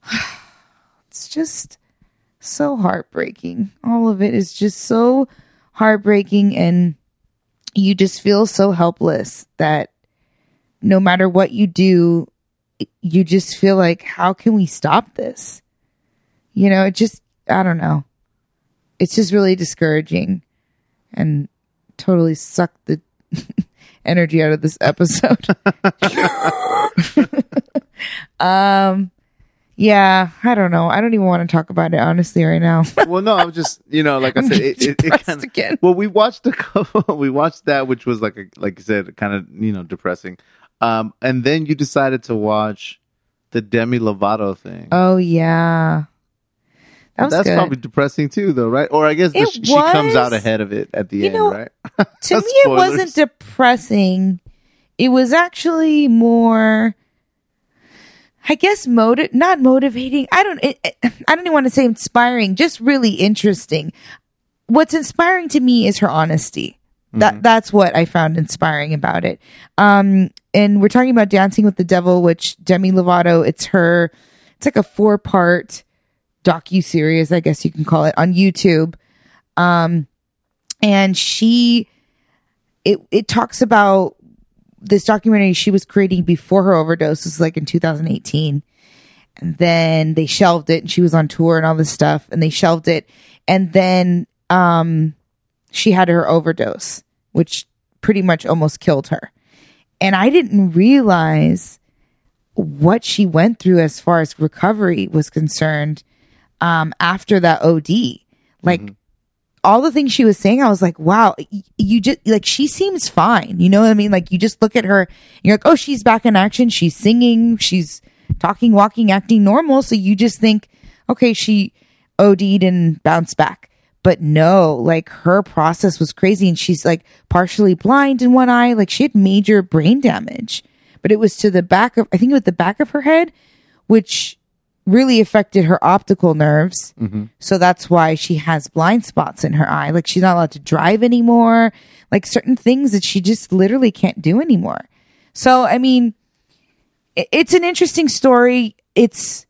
It's just so heartbreaking. All of it is just so heartbreaking, and you just feel so helpless that no matter what you do, you just feel like, how can we stop this? You know, it just, I don't know. It's just really discouraging and totally sucked the. energy out of this episode. um, yeah, I don't know. I don't even want to talk about it honestly right now. well, no, I'm just you know, like I said, it, it, it kind of. again. Well, we watched a couple. We watched that, which was like a like you said, kind of you know depressing. Um, and then you decided to watch the Demi Lovato thing. Oh yeah, that was That's good. probably depressing too, though, right? Or I guess the, It she comes out ahead of it at the You end, know, right? to me it wasn't depressing. It was actually more i guess motive not motivating. I don't it, it- i don't even want to say inspiring just really interesting. What's inspiring to me is her honesty. That that's what i found inspiring about it. Um and we're talking about dancing with the devil which demi lovato it's her it's like a four part docu series i guess you can call it on youtube. Um and she it it talks about this documentary she was creating before her overdose. This was like in 2018 and then they shelved it and she was on tour and all this stuff and they shelved it. And then um she had her overdose which pretty much almost killed her. And i didn't realize what she went through as far as recovery was concerned um after that od like all the things she was saying, I was like, wow, y- you just like she seems fine. You know what I mean? Like you just look at her, and you're like, oh, she's back in action. She's singing, she's talking, walking, acting normal. So you just think, okay, she OD'd and bounced back. But no, like her process was crazy, and she's like partially blind in one eye. Like she had major brain damage, but it was to the back of, I think it was the back of her head, which really affected her optical nerves. Mm-hmm. So that's why she has blind spots in her eye. Like she's not allowed to drive anymore. Like certain things that she just literally can't do anymore. So, I mean, it's an interesting story. It's,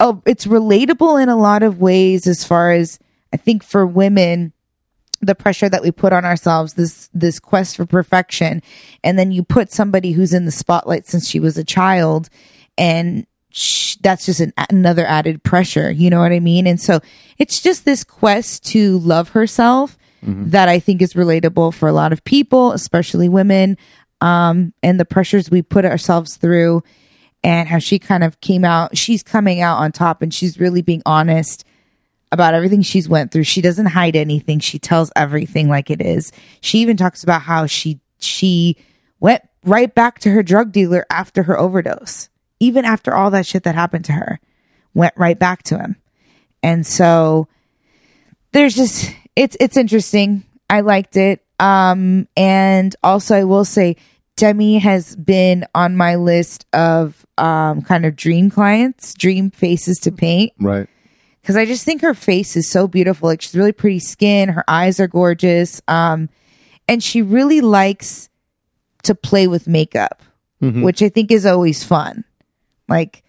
oh, it's relatable in a lot of ways as far as I think for women, the pressure that we put on ourselves, this, this quest for perfection. And then you put somebody who's in the spotlight since she was a child and that's just an, another added pressure. You know what I mean? And so it's just this quest to love herself that I think is relatable for a lot of people, especially women, um, and the pressures we put ourselves through and how she kind of came out. She's coming out on top and she's really being honest about everything she's went through. She doesn't hide anything. She tells everything like it is. She even talks about how she she went right back to her drug dealer after her overdose. Even after all that shit that happened to her, went right back to him. And so there's just it's it's interesting. I liked it. Um and also I will say Demi has been on my list of um kind of dream clients, dream faces to paint right. because I just think her face is so beautiful. Like she's really pretty skin, her eyes are gorgeous, um, and she really likes to play with makeup, which I think is always fun. Like,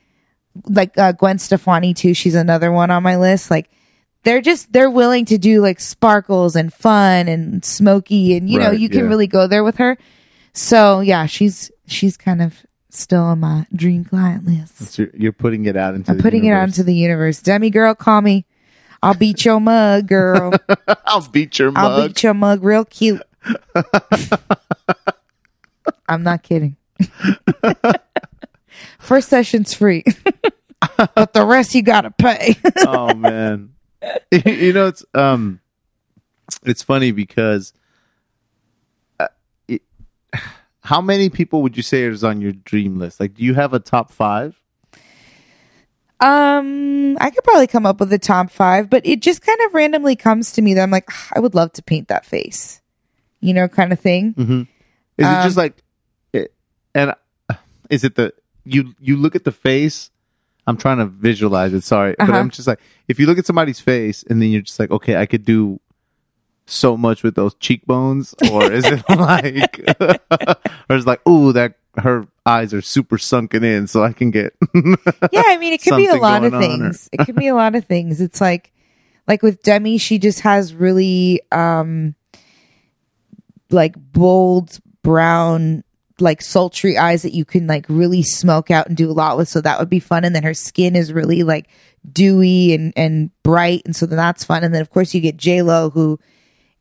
like uh, Gwen Stefani too. She's another one on my list. Like, they're just they're willing to do like sparkles and fun and smoky, and you know you can yeah. really go there with her. So yeah, she's she's kind of still on my dream client list. So you're- putting it out into I'm the putting it out universe. into the universe. Demi girl, call me. I'll beat your mug, girl. I'll beat your I'll beat your mug real cute. I'm not kidding. First session's free, but the rest you gotta pay. oh man. You know it's um it's funny because uh, it, how many people would you say is on your dream list? Like do you have a top five? Um, I could probably come up with a top five, but it just kind of randomly comes to me that I'm like, "Ah, I would love to paint that face, you know, kind of thing. is it Um, just like it, and uh, is it the you you look at the face i'm trying to visualize it sorry but Uh-huh. i'm just like if you look at somebody's face and then you're just like okay i could do so much with those cheekbones or is it like or is it like ooh that her eyes are super sunken in so i can get yeah, I mean, it could be a lot of going on, or- things. it could be a lot of things. It's like, like with Demi, she just has really, um, like bold brown, like sultry eyes that you can like really smoke out and do a lot with. So that would be fun. And then her skin is really like dewy and, and bright. And so then that's fun. And then of course you get J Lo who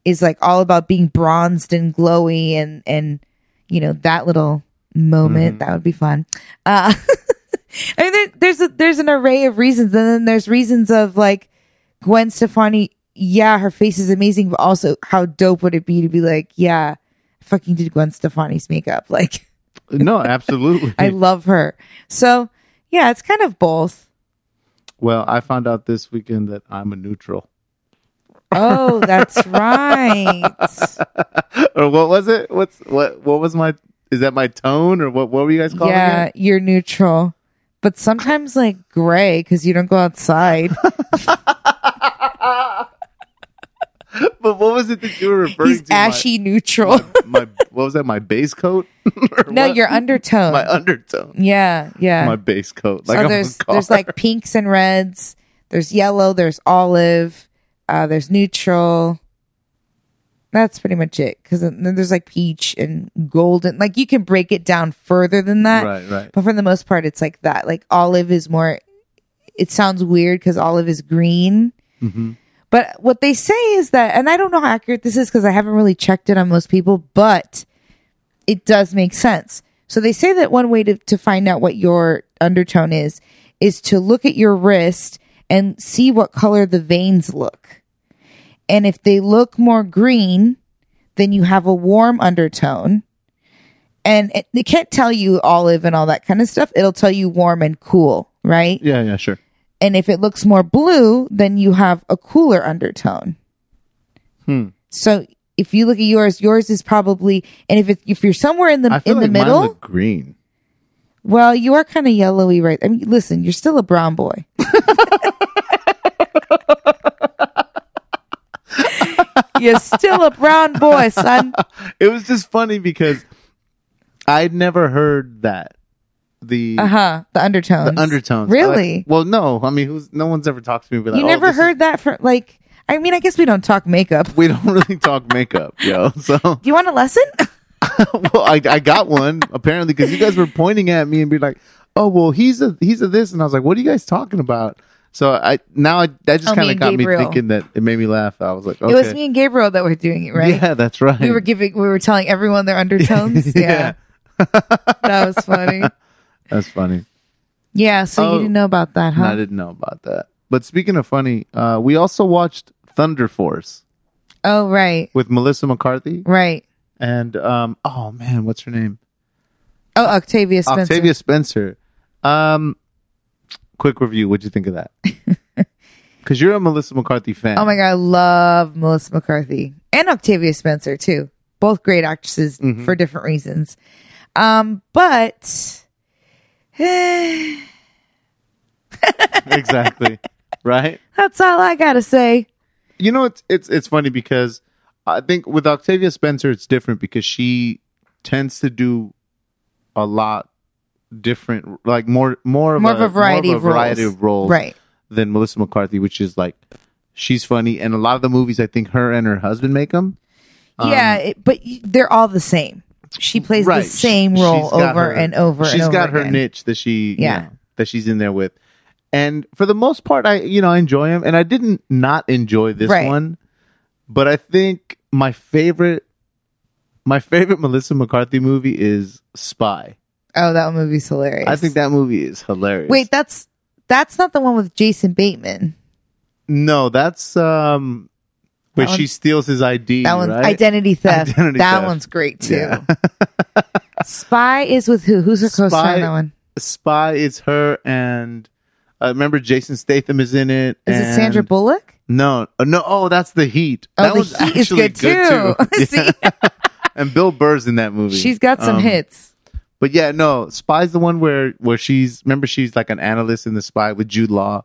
is like all about being bronzed and glowy and and you know that little moment that would be fun. Uh, I mean, there, there's a there's an array of reasons, and then there's reasons of like Gwen Stefani. Yeah, her face is amazing, but also how dope would it be to be like, yeah, fucking did Gwen Stefani's makeup. Like, No, absolutely. I love her. So yeah, it's kind of both. well, I found out this weekend that I'm a neutral. Oh, that's right. or what was it? What's what? What was my? Is that my tone or what? What were you guys calling yeah, it? you're neutral, but sometimes like gray because you don't go outside. But what was it that you were referring He's to? My- ashy neutral. My, what was that? My base coat? No, what? your undertone. my undertone. yeah, yeah. My base coat. so Like I'm there's there's like pinks and reds. There's yellow. There's olive. Uh, there's neutral. That's pretty much it. Because then there's like peach and golden. Like you can break it down further than that. right, right. But for the most part, it's like that. Like olive is more. It sounds weird because olive is green. Mhm. But what they say is that, and I don't know how accurate this is because I haven't really checked it on most people, but it does make sense. So they say that one way to, to find out what your undertone is, is to look at your wrist and see what color the veins look. And if they look more green, then you have a warm undertone. And it, it can't tell you olive and all that kind of stuff. It'll tell you warm and cool, right? Yeah, yeah, sure. And if it looks more blue, then you have a cooler undertone. Hmm. So if you look at yours, yours is probably, and if it, if you're somewhere in the in the like mine middle, green. well, you are kind of yellowy, right? I mean, listen, you're still a brown boy. you're still a brown boy, son. It was just funny because I'd never heard that. The Uh huh. The undertones. the undertones. Really? Like, well, no. I mean, who's no one's ever talked to me about. you oh, never this is- heard that for like? I mean, I guess we don't talk makeup. we don't really talk makeup, yo. So, Do you want a lesson? well, I I got one apparently because you guys were pointing at me and be like, "Oh, well, he's a he's a this," and I was like, "What are you guys talking about?" So I now I that just Oh, kind of got me thinking that it made me laugh. I was like, okay. It was me and Gabriel that were doing it, right? Yeah, that's right. We were giving, we were telling everyone their undertones. yeah. that was funny. That's funny. Yeah, so Oh. you didn't know about that, huh? I didn't know about that. But speaking of funny, uh, we also watched Thunder Force Oh, right, with Melissa McCarthy right. and um, oh man, what's her name? Oh, Octavia Spencer. Octavia Spencer. Um, quick review. What'd you think of that? Because you're a Melissa McCarthy fan. Oh my god, I love Melissa McCarthy and Octavia Spencer too. Both great actresses Mm-hmm. for different reasons. Um, but exactly. right. that's all I gotta say. You know, it's it's it's funny because I think with Octavia Spencer, it's different because she tends to do a lot different, like more more of More of a variety more of variety roles. of roles, Right. Than Melissa McCarthy, which is like she's funny, and a lot of the movies I think her and her husband make them. yeah, um, it, but they're all the same. She plays right. the same role she's over her- and over. She's and over got her again. niche that she, Yeah. yeah, that she's in there with. And for the most part, I, you know, I enjoy him, and I didn't not enjoy this Right. one, but I think my favorite, my favorite Melissa McCarthy movie is Spy. Oh, that movie's hilarious. I think that movie is hilarious. Wait, that's that's not the one with Jason Bateman. no, that's um, where one- she steals his ID. That one's right? identity theft. Identity that theft. one's great too. Yeah. Spy is with who? Who's her co-star Spy- that one? Spy is her, and uh, remember Jason Statham is in it. Is it Sandra Bullock? No, uh, no. Oh, that's the Heat. Oh, that the was Heat is actually good, too. Yeah. See, and Bill Burr's in that movie. she's got some Um, hits. But yeah, no. Spy's the one where where she's remember she's like an analyst in the Spy with Jude Law.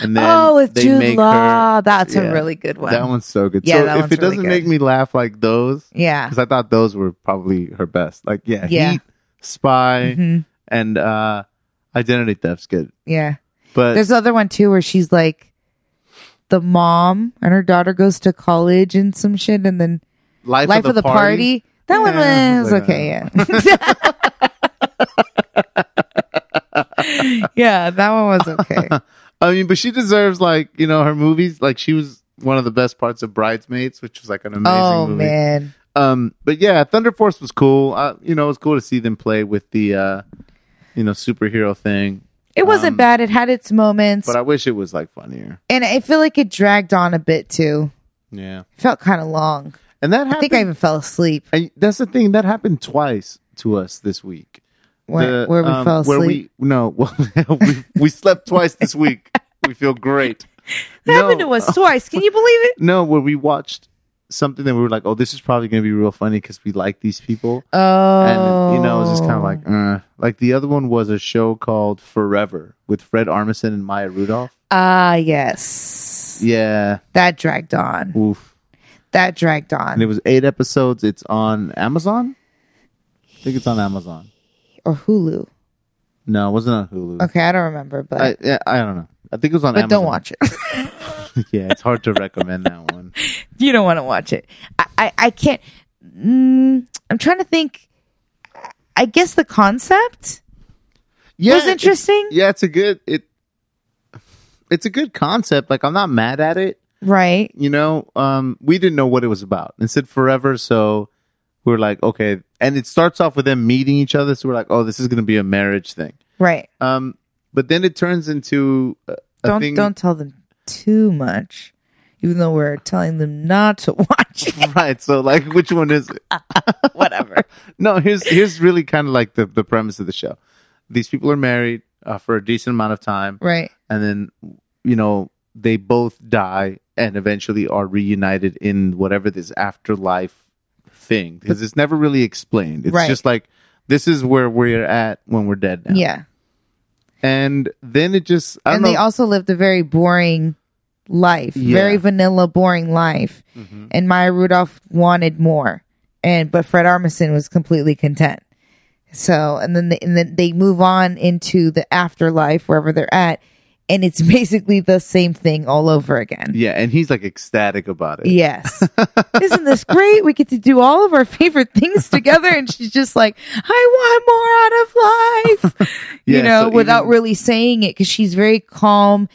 And then Oh, with they Jude make Law, her- that's yeah, a really good one. That one's so good. Yeah, so that if it doesn't really make me laugh like those, yeah, because I thought those were probably her best. Like yeah, Yeah. Heat, Spy, Mhm. and uh Identity Theft's good. yeah. But There's the other one too where she's like the mom and her daughter goes to college and some shit, and then Life, Life of the, party. That one Yeah, was like, okay. Yeah. yeah, that one was okay. I mean, but she deserves like you know her movies. Like she was one of the best parts of Bridesmaids, which was like an amazing movie. oh movie. man. Um, but yeah, Thunder Force was cool. Uh, you know, it was cool to see them play with the uh, you know, superhero thing. It wasn't Um, bad. It had its moments, But I wish it was like funnier. and I feel like it dragged on a bit too. Yeah, It felt kind of long. and that happened, I think I even fell asleep and that's the thing that happened twice to us this week. where, The, where we um, fell Where asleep. we no, well, we, we slept twice this week. We feel great. That happened to us twice. Can you believe it? No, where we watched something that we were like, oh, this is probably going to be real funny because we like these people. Oh, And, you know, it was just kind of like, uh. like the other one was a show called Forever with Fred Armisen and Maya Rudolph. ah, yes, Yeah. that dragged on. Oof. That dragged on. And it was eight episodes. It's on Amazon. I think it's on Amazon. or Hulu. No, it wasn't on Hulu. Okay, I don't remember, but I, yeah, I don't know. I think it was on but Amazon. don't watch it. yeah, it's hard to recommend that one. you don't want to watch it. I, I, I can't. Mm, I'm trying to think. I guess the concept Yeah, was it's- interesting, Yeah, it's a good it. It's a good concept. Like I'm not mad at it. right? You know, um, we didn't know what it was about. It said forever, so we were like, okay. And it starts off with them meeting each other, so we're like, oh, this is going to be a marriage thing. Right. Um, but then it turns into a Don't thing. don't tell them too much, even though we're telling them not to watch it. Right. So, like, which one is it? Whatever. no, here's here's really kind of like the the premise of the show. These people are married uh, for a decent amount of time, Right. and then you know they both die and eventually are reunited in whatever this afterlife thing because it's never really explained. It's Right. just like this is where we're at when we're dead now. Yeah. And then it just I don't and know. they also lived a very boring life, Yeah. very vanilla, boring life. Mhm. And Maya Rudolph wanted more, and but Fred Armisen was completely content. So, and then they, and then they move on into the afterlife wherever they're at, and it's basically the same thing all over again. yeah, and he's like ecstatic about it. Yes. Isn't this great? We get to do all of our favorite things together. And she's just like, I want more out of life, you know, so without even- really saying it because she's very calm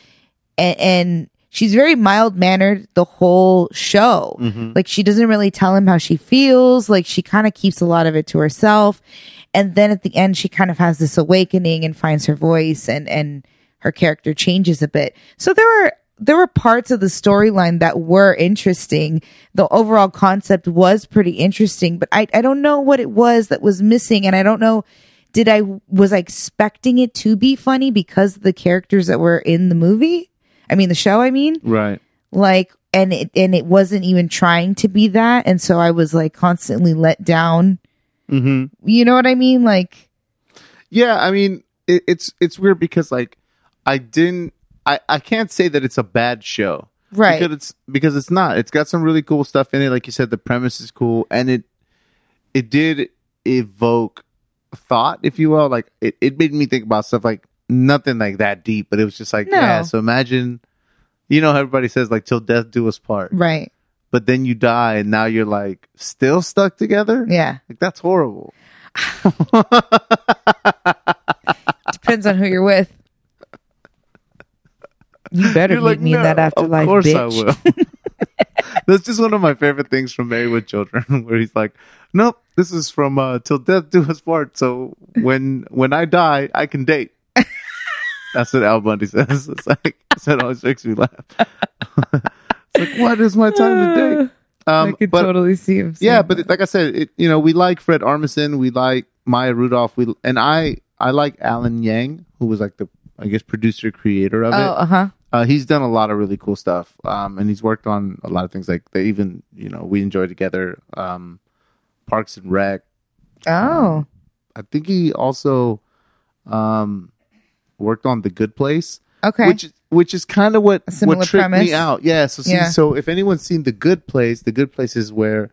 and, and she's very mild mannered the whole show. Mhm. Like she doesn't really tell him how she feels. Like she kind of keeps a lot of it to herself. And then at the end, she kind of has this awakening and finds her voice and, and her character changes a bit. So there were, there were parts of the storyline that were interesting. The overall concept was pretty interesting, but I, I don't know what it was that was missing. And I don't know, did I, was I expecting it to be funny because of the characters that were in the movie? I mean, the show, I mean? Right. like and it and it wasn't even trying to be that and so i was like constantly let down hmm you know what i mean like Yeah, I mean, it, it's it's weird because like I didn't, I I can't say that it's a bad show, right Because it's because it's not. It's got some really cool stuff in it. Like you said, the premise is cool, and it it did evoke thought, if you will. Like it, it made me think about stuff like nothing like that deep, but it was just like No. yeah. So imagine, you know, everybody says like till death do us part, right but then you die, and now you're like still stuck together. yeah Like that's horrible. depends on who you're with you better You're meet like, me in that "No, afterlife Of course bitch I will. That's just one of my favorite things from Married with Children, where he's like, "Nope, this is from uh, Till Death Do Us Part." So when when I die, I can date. That's what Al Bundy says. It's like that always makes me laugh. it's like, what is my time to date? i Um, could but totally see him yeah, but like I said, it, you know, we like Fred Armisen, we like Maya Rudolph, we and I I like Alan Yang, who was like the I guess producer creator of it. oh uh-huh Uh, he's done a lot of really cool stuff, um, and he's worked on a lot of things like they even you know we enjoy together. Um, Parks and Rec. oh I think he also um, worked on The Good Place, okay which which is kind of what what tripped premise. me out. Yeah. So see, Yeah. so if anyone's seen The Good Place, The Good Place is where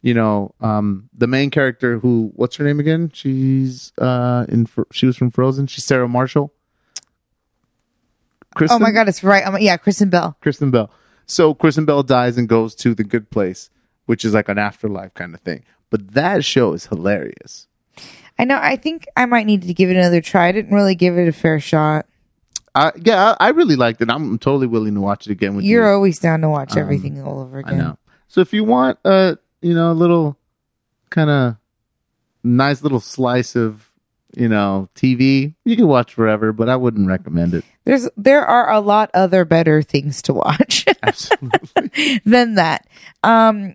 you know um, the main character who what's her name again? She's uh, in she was from Frozen. She's Sarah Marshall. Oh my god it's right um, yeah kristen bell Kristen Bell. So Kristen Bell dies and goes to the good place, which is like an afterlife kind of thing. But that show is hilarious. i know i think i might need to give it another try i didn't really give it a fair shot I, yeah, I, I really liked it. I'm totally willing to watch it again with You're you. always down to watch Um, everything all over I again. know. So if you want a you know a little kind of nice little slice of you know TV, you can watch forever, but I wouldn't recommend it. There's there are a lot other better things to watch than that. Um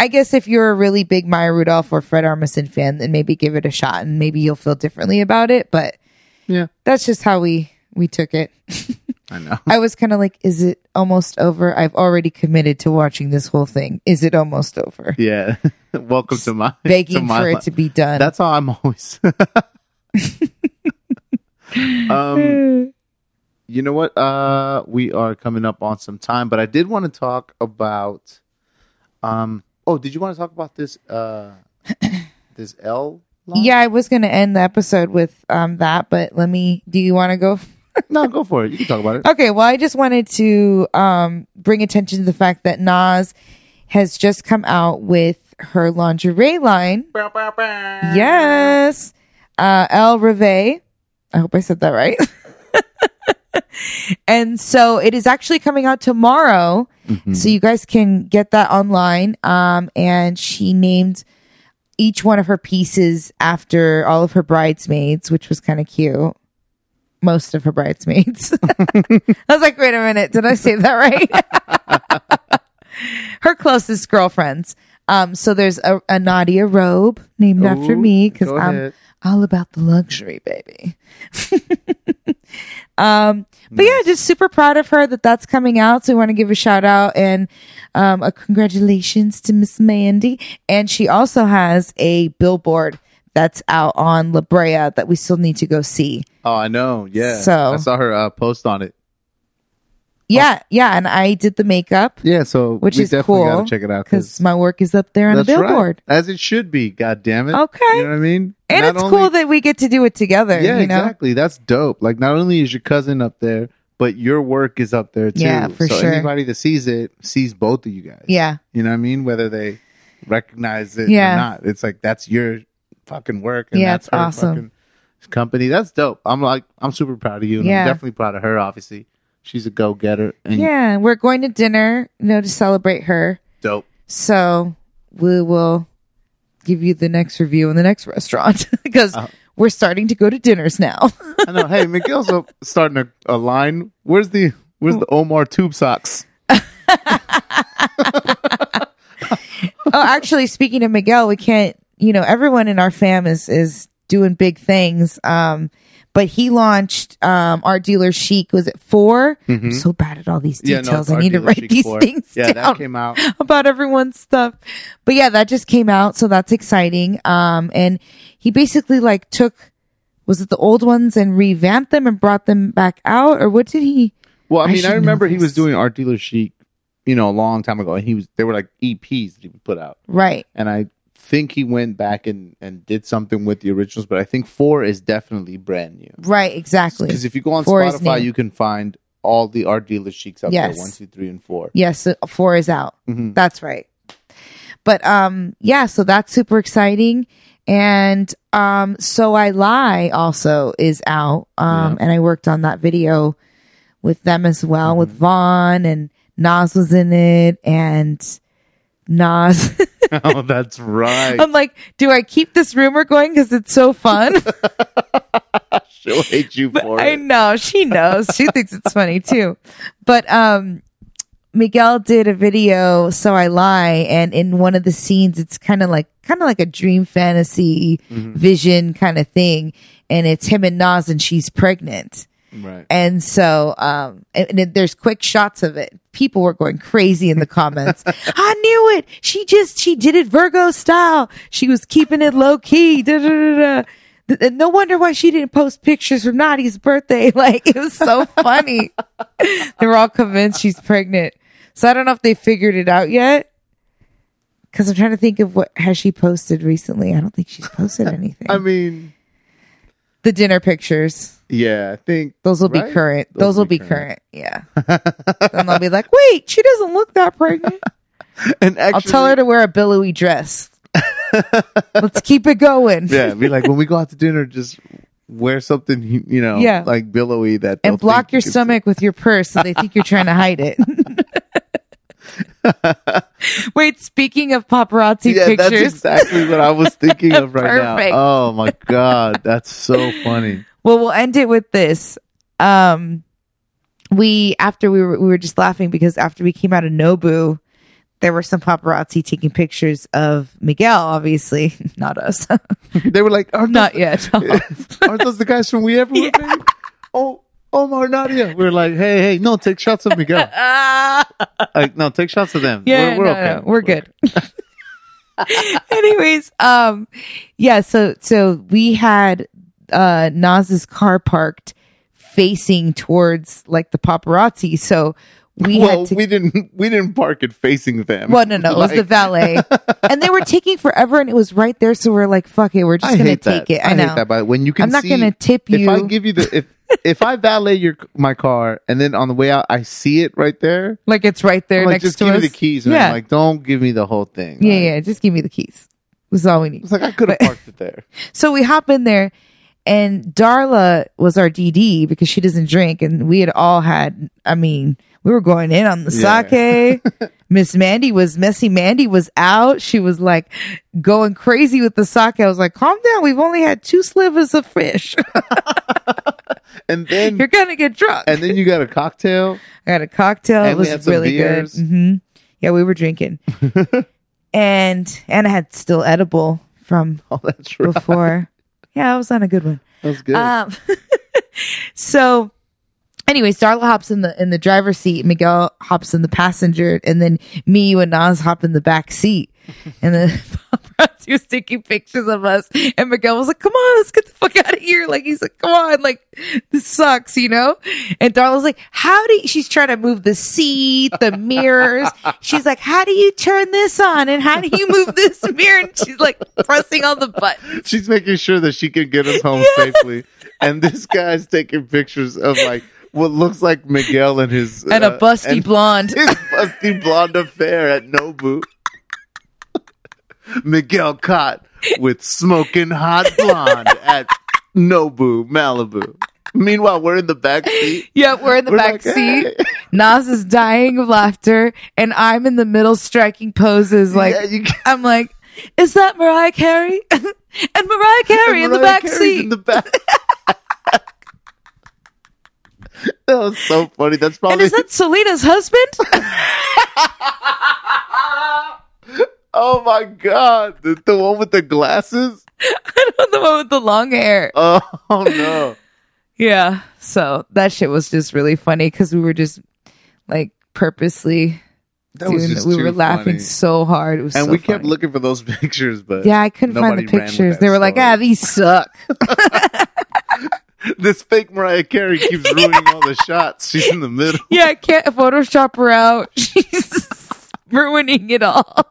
I guess if you're a really big Maya Rudolph or Fred Armisen fan, then maybe give it a shot and maybe you'll feel differently about it. But yeah, that's just how we we took it. I know. I was kind of like, is it almost over? I've already committed to watching this whole thing. Is it almost over? Yeah. Welcome to my to Begging my for li- it to be done. That's how I'm always. um, you know what? Uh, we are coming up on some time, but I did want to talk about. Um. Oh, did you want to talk about this? Uh, this L. launch? yeah, I was going to end the episode with um that, but let me. Do you want to go? No, go for it. You can talk about it. Okay, well, I just wanted to um, bring attention to the fact that Nas has just come out with her lingerie line. Yes. Uh, El Reve. I hope I said that right. and so it is actually coming out tomorrow. So you guys can get that online. Um, and she named each one of her pieces after all of her bridesmaids, which was kind of cute. Most of her bridesmaids. I was like, wait a minute, did I say that right? her closest girlfriends. Um, so there's a, a Nadia robe named after me because I'm ahead. all about the luxury, baby. um, but yeah, just super proud of her that that's coming out. So we want to give a shout out and um, a congratulations to Miss Mandy. And she also has a billboard that's out on La Brea that we still need to go see. Oh, I know. Yeah. So- I saw her uh, post on it. Yeah, oh. yeah, and I did the makeup, Yeah. So which we is definitely cool gotta check it out because my work is up there on a that's billboard. right, as it should be. God damn it. Okay. You know what I mean? And Not it's only- cool that we get to do it together. Yeah, you know? exactly. That's dope. Like, not only is your cousin up there, but your work is up there too. Yeah, for so sure. anybody that sees it sees both of you guys. Yeah, You know what I mean? Whether they recognize it Yeah. or not. It's like that's your fucking work and Yeah, that's it's her awesome. fucking company. That's dope. I'm like I'm super proud of you. And Yeah. I'm definitely proud of her, obviously. She's a go getter yeah. We're going to dinner, you know, to celebrate her. dope. So we will give you the next review in the next restaurant because Uh-huh. we're starting to go to dinners now. I know. Hey, Miguel's starting a, a line. Where's the where's the Omar tube socks? oh, actually, speaking of Miguel, we can't. You know, everyone in our fam is is doing big things. Um, but he launched um art dealer chic. Was it 4 I'm so bad at all these Mm-hmm. Yeah, no, details. I need to write Chic these 4. things Yeah, down that came out. about everyone's stuff. But yeah, that just came out, so that's exciting. Um, and he basically like took. Was it the old ones and revamped them and brought them back out, or what did he? Well, I I mean, I, know remember he was doing art dealer chic, you know, a long time ago, and he was they were like EPs that he would put out, Right. and I think he went back and and did something with the originals, but I think four is definitely brand new. Right, exactly. Because if you go on Four Spotify, you can find all the art dealer chics out Yes. there one, two, three, and four. Yes, so four is out. Mhm. That's right. But um yeah, so that's super exciting. And um So I Lie also is out. Um and I worked on that video with them as well, with Mm-hmm. Vaughn and Nas was in it and Nas oh, that's right. I'm like, do I keep this rumor going because it's so fun? She'll hate you for I it. I know she knows. She thinks it's funny too. But um Miguel did a video, so I lie, and in one of the scenes, it's kind of like kind of like a dream fantasy vision kind of thing, and it's him and Nas, and she's pregnant, Right. and so um, and, and there's quick shots of it. People were going crazy in the comments. I knew it. She just she did it Virgo style. She was keeping it low key. Da, da, da, da. Th- th- No wonder why she didn't post pictures from Nadi's birthday. Like it was so funny. they were all convinced she's pregnant. So I don't know if they figured it out yet. Cause I'm trying to think of what has she posted recently. I don't think she's posted anything. I mean, the dinner pictures. yeah, I think Those will be current. Those, will be current. Yeah. then they'll be like, wait, she doesn't look that pregnant. And actually, I'll tell her to wear a billowy dress. Let's keep it going. Yeah, be like when we go out to dinner, just wear something, you know, Yeah. like billowy that and block your stomach with your purse so they think you're trying to hide it. Wait, speaking of paparazzi. Yeah, that's pictures, exactly what I was thinking of right now. Oh my god, that's so funny. well, we'll end it with this. Um, we after we were we were just laughing because after we came out of Nobu, there were some paparazzi taking pictures of Miguel. Obviously, not us, They were like, aren't not yet. aren't those the guys from We Everywhere? Babe? Oh, Omar Nadia. We are like, hey, hey, no, take shots of Miguel. Like, no, take shots of them. Yeah, we're, we're no, okay. no, we're good. Anyways, um, yeah, so so we had uh Nas's car parked facing towards like the paparazzi, so we well, had to. we didn't we didn't park it facing them. well, no, no, it was the valet, and they were taking forever, and it was right there. So we're like, "Fuck it, we're just I gonna take that. it." I, know. hate that. But when you can, I'm not see- gonna tip you. If. I give you the if if I valet your my car and then on the way out I see it right there, like it's right there like, next just to give us. me the keys. And Yeah, like, don't give me the whole thing. yeah, Like, yeah. Just give me the keys. That's all we need. It's like I could have parked it there. So we hop in there, and Darla was our DD because she doesn't drink, and we had all had. I mean, we were going in on the Yeah. sake. Miss Mandy was messy. Mandy was out. She was like going crazy with the sake. I was like, "Calm down. We've only had two slivers of fish. And then You're gonna get drunk." and then you got a cocktail. I had a cocktail. It was really good. hmm Yeah, we were drinking, and and I had still edible from Oh, that's right. before. yeah, I was on a good one. That was good. Um, so, anyway, Darla hops in the in the driver's seat. Miguel hops in the passenger, and then me, you, and Nas hop in the back seat. And then paparazzi was taking pictures of us, and Miguel was like, "Come on, let's get the fuck out of here!" Like he's like, "Come on, like this sucks," you know. And Darla was like, "How do?" You? She's trying to move the seat, the mirrors. She's like, "How do you turn this on? And how do you move this mirror?" And she's like pressing on the button. She's making sure that she can get us home safely. And this guy's taking pictures of like what looks like Miguel and his And a uh, busty and blonde. his busty blonde affair at Nobu. Miguel caught with smoking hot blonde at Nobu, Malibu. Meanwhile, we're in the back seat. Yeah, we're in the We're back like, seat. "Hey." Nas is dying of laughter, and I'm in the middle striking poses. Like Yeah, I'm like, is that Mariah Carey? and Mariah Carey in the back Carey's seat. In the back. that was so funny. That's probably. and is that Selena's husband? oh my god, the, the one with the glasses. I know the one with the long hair. Oh no. Yeah. So that shit was just really funny because we were just like purposely That was doing. just we were laughing funny. so hard. It was And so we kept funny. looking for those pictures, but Yeah, I couldn't find the nobody ran with pictures. They were like, story. ah, these suck. this fake Mariah Carey keeps ruining all the shots. She's in the middle. yeah, I can't Photoshop her out. She's ruining it all.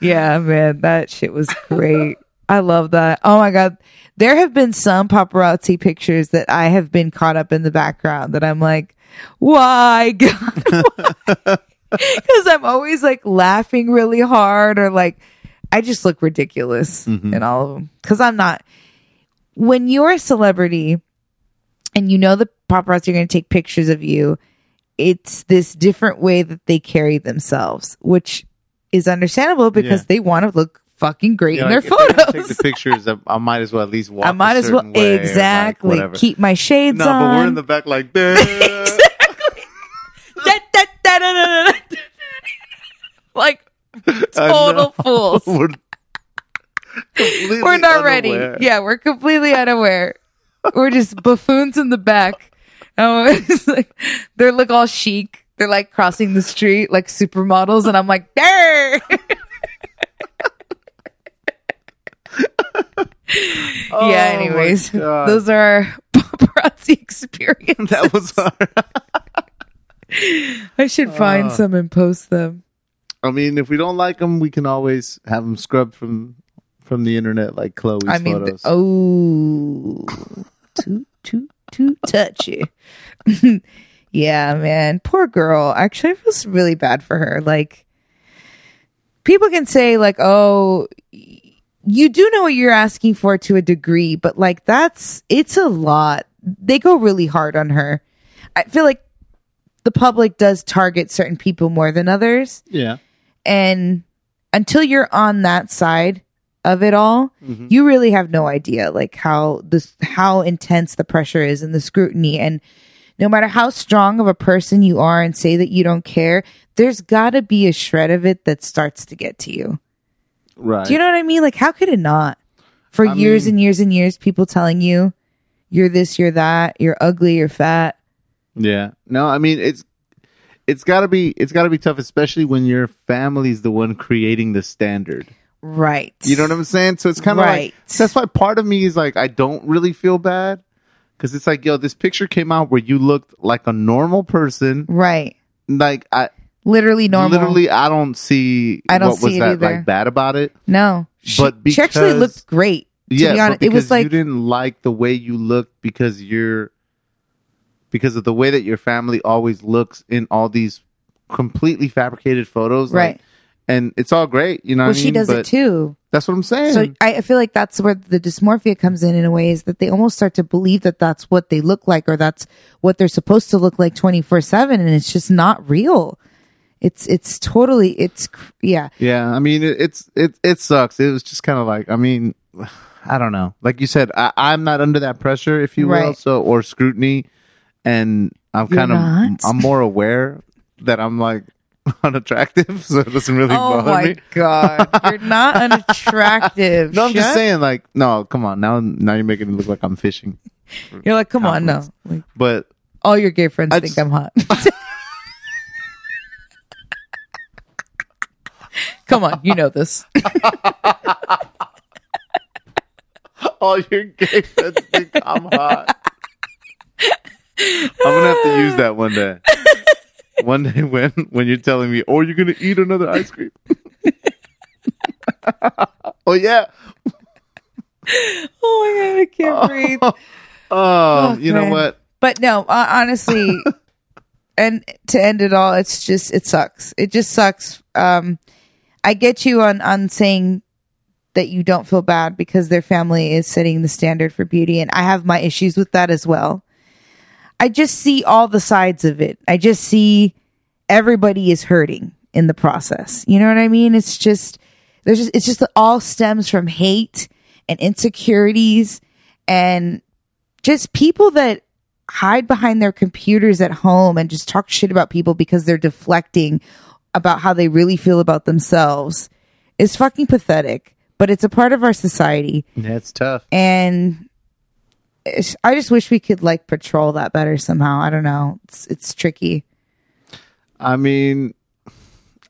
yeah, man, that shit was great. I love that. Oh my god, there have been some paparazzi pictures that I have been caught up in the background that I'm like, why, God? Because I'm always like laughing really hard or like I just look ridiculous mm-hmm. in all of them. Because I'm not. When you're a celebrity and you know the paparazzi are going to take pictures of you, it's this different way that they carry themselves, which is understandable because Yeah. they want to look fucking great in their photos. Take the pictures. I, I might as well at least walk. I might as well or, like, exactly keep my shades No, on. but we're in the back like that. Da, da, da, da, da, da, da. like total fools. we're We're not ready. Yeah, we're completely unaware. we're just buffoons in the back. Oh, We're like, they look all chic. They're like crossing the street like supermodels, and I'm like, there. Oh yeah. Anyways, those are our paparazzi experience. that was hard. I should find Oh. some and post them. I mean, if we don't like them, we can always have them scrubbed from from the internet, like Khloe's I mean, photos. oh, too, too, too touchy. yeah, man. Poor girl. Actually, I feel really bad for her. Like, people can say, like, oh, you do know what you're asking for to a degree, but like that's it's a lot. They go really hard on her. I feel like the public does target certain people more than others, Yeah. and until you're on that side of it all, mm-hmm. you really have no idea like how this how intense the pressure is and the scrutiny and no matter how strong of a person you are and say that you don't care, there's got to be a shred of it that starts to get to you. Right. Do you know what I mean? Like, how could it not? For I years mean- and years and years, people telling you you're this, you're that, you're ugly, you're fat. Yeah. No, I mean it's it's got to be it's got to be tough especially when your family's the one creating the standard. Right. You know what I'm saying? So it's kind of Right. like that's why part of me is like I don't really feel bad cuz it's like yo this picture came out where you looked like a normal person Right. like I Literally normal. literally I don't see I don't what was see it that either. like bad about it. No. She, But she actually because- looked great. To yeah, be but it was like you didn't like the way you looked because you're because of the way that your family always looks in all these completely fabricated photos, like- Right. And it's all great, you know. well, what I she mean? does it too. That's what I'm saying. So I, I feel like that's where the dysmorphia comes in in a way is that they almost start to believe that that's what they look like or that's what they're supposed to look like 24 seven. And it's just not real. It's, it's totally, it's, yeah. yeah, I mean, it, it's it it sucks. It was just kind of like, I mean, I don't know. Like you said, I, I'm not under that pressure, if you will, Right. so or scrutiny, and I'm You're kind of? I'm more aware that I'm like unattractive, so it doesn't really Oh bother my me. God. You're not unattractive. No, I'm just saying, like, no, come on. Now, now you're making it look like I'm fishing. You're like, come on, no. Like, But all your gay friends I think just- I'm hot. come on, you know this. all your gay friends think I'm hot. I'm gonna have to use that one day. One day when when you're telling me, "Oh, you're gonna eat another ice cream." oh yeah. Oh my God, I can't breathe. Oh, you know what? But no, uh, honestly, and to end it all, it's just it sucks. It just sucks. Um, I get you on on saying that you don't feel bad because their family is setting the standard for beauty, and I have my issues with that as well. I just see all the sides of it. I just see everybody is hurting in the process. You know what I mean? It's just there's just it's just all stems from hate and insecurities and just people that hide behind their computers at home and just talk shit about people because they're deflecting about how they really feel about themselves is fucking pathetic. But it's a part of our society, That's tough. and I just wish we could like patrol that better somehow. I don't know. It's it's tricky. I mean,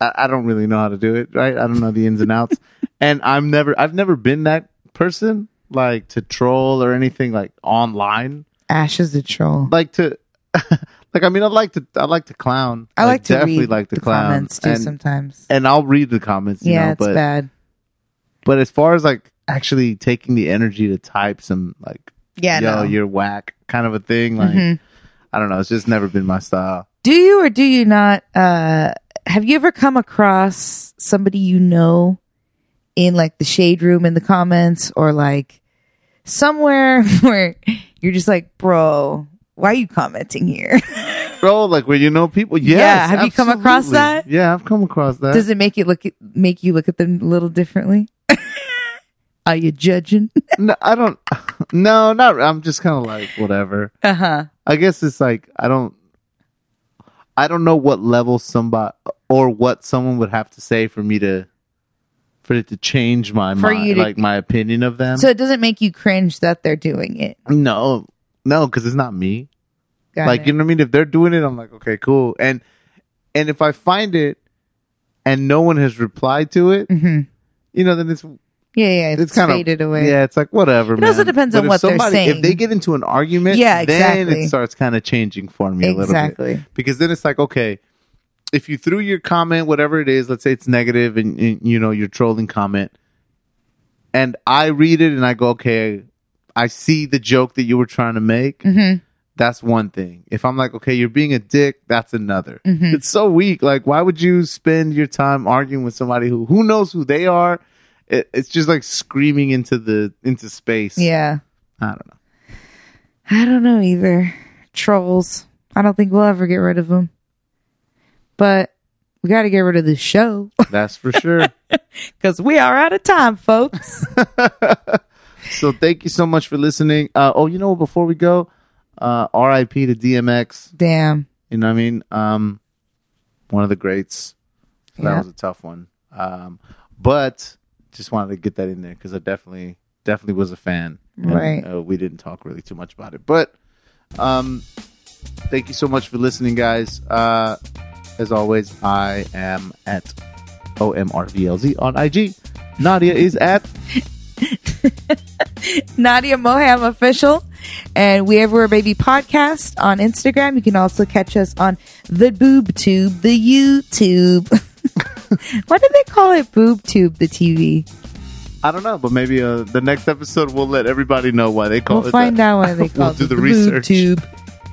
I, I don't really know how to do it, right? I don't know the ins and outs, and I'm never, I've never been that person like to troll or anything like online, Ash is a troll. like to, like I mean, I like to, I like to clown. I like to definitely like to the clown, comments too and, sometimes. and I'll read the comments. You Yeah, know, it's but bad. but as far as like actually taking the energy to type some like, Yeah, yo, no. you're whack kind of a thing, like. Mhm. I don't know. It's just never been my style. Do you or do you not? Uh, have you ever come across somebody you know in like the shade room in the comments or like somewhere where you're just like, bro, why are you commenting here? Bro, like where you know people. Yes, Yeah, have you come across that? Yeah, I've come across that. Does it make you look make you look at them a little differently? Are you judging? no, I don't. No, not. I'm just kind of like whatever. uh huh. I guess it's like I don't. I don't know what level somebody or what someone would have to say for me to, for it to change my For mind, you to- like my opinion of them. So it doesn't make you cringe that they're doing it. no, no, because it's not me. Got like it. you know what I mean. If they're doing it, I'm like, okay, cool. And and if I find it, and no one has replied to it, Mhm. you know, then it's yeah, yeah, it's, it's kind faded of away. Yeah, it's like whatever. It also depends But on what they're saying. If they get into an argument, Yeah, then exactly. it starts kind of changing for me a little Exactly. bit because then it's like okay, if you threw your comment, whatever it is, let's say it's negative, and, and you know you're trolling comment, and I read it and I go, okay, I see the joke that you were trying to make. Mm-hmm. That's one thing. If I'm like, okay, you're being a dick, that's another. Mm-hmm. It's so weak. Like, why would you spend your time arguing with somebody who who knows who they are? It, it's just like screaming into the into space. Yeah. I don't know. I don't know either. Trolls. I don't think we'll ever get rid of them. But we got to get rid of this show That's for sure. because we are out of time, folks. so thank you so much for listening. Uh, oh, you know, before we go, uh, R.I.P. to DMX. Damn. You know what I mean? Um, one of the greats. So Yeah. That was a tough one. Um, but just wanted to get that in there because I definitely, definitely was a fan. And, Right. uh, we didn't talk really too much about it, but um, thank you so much for listening, guys. Uh, as always, I am at OMRVLZ on IG. Nadia is at Nadia Moham official and we have everywhere baby podcast on Instagram. You can also catch us on the boob tube, the YouTube. Why did they call it boob tube, the TV? I don't know, but maybe uh, the next episode we'll let everybody know why they call it. We'll find that. out why they call we'll it do the, boob research. tube.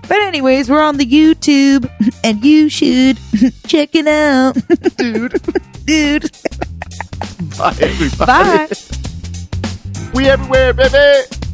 But anyways, we're on the YouTube and you should check it out. dude. Dude. Bye, everybody. Bye. We everywhere, baby.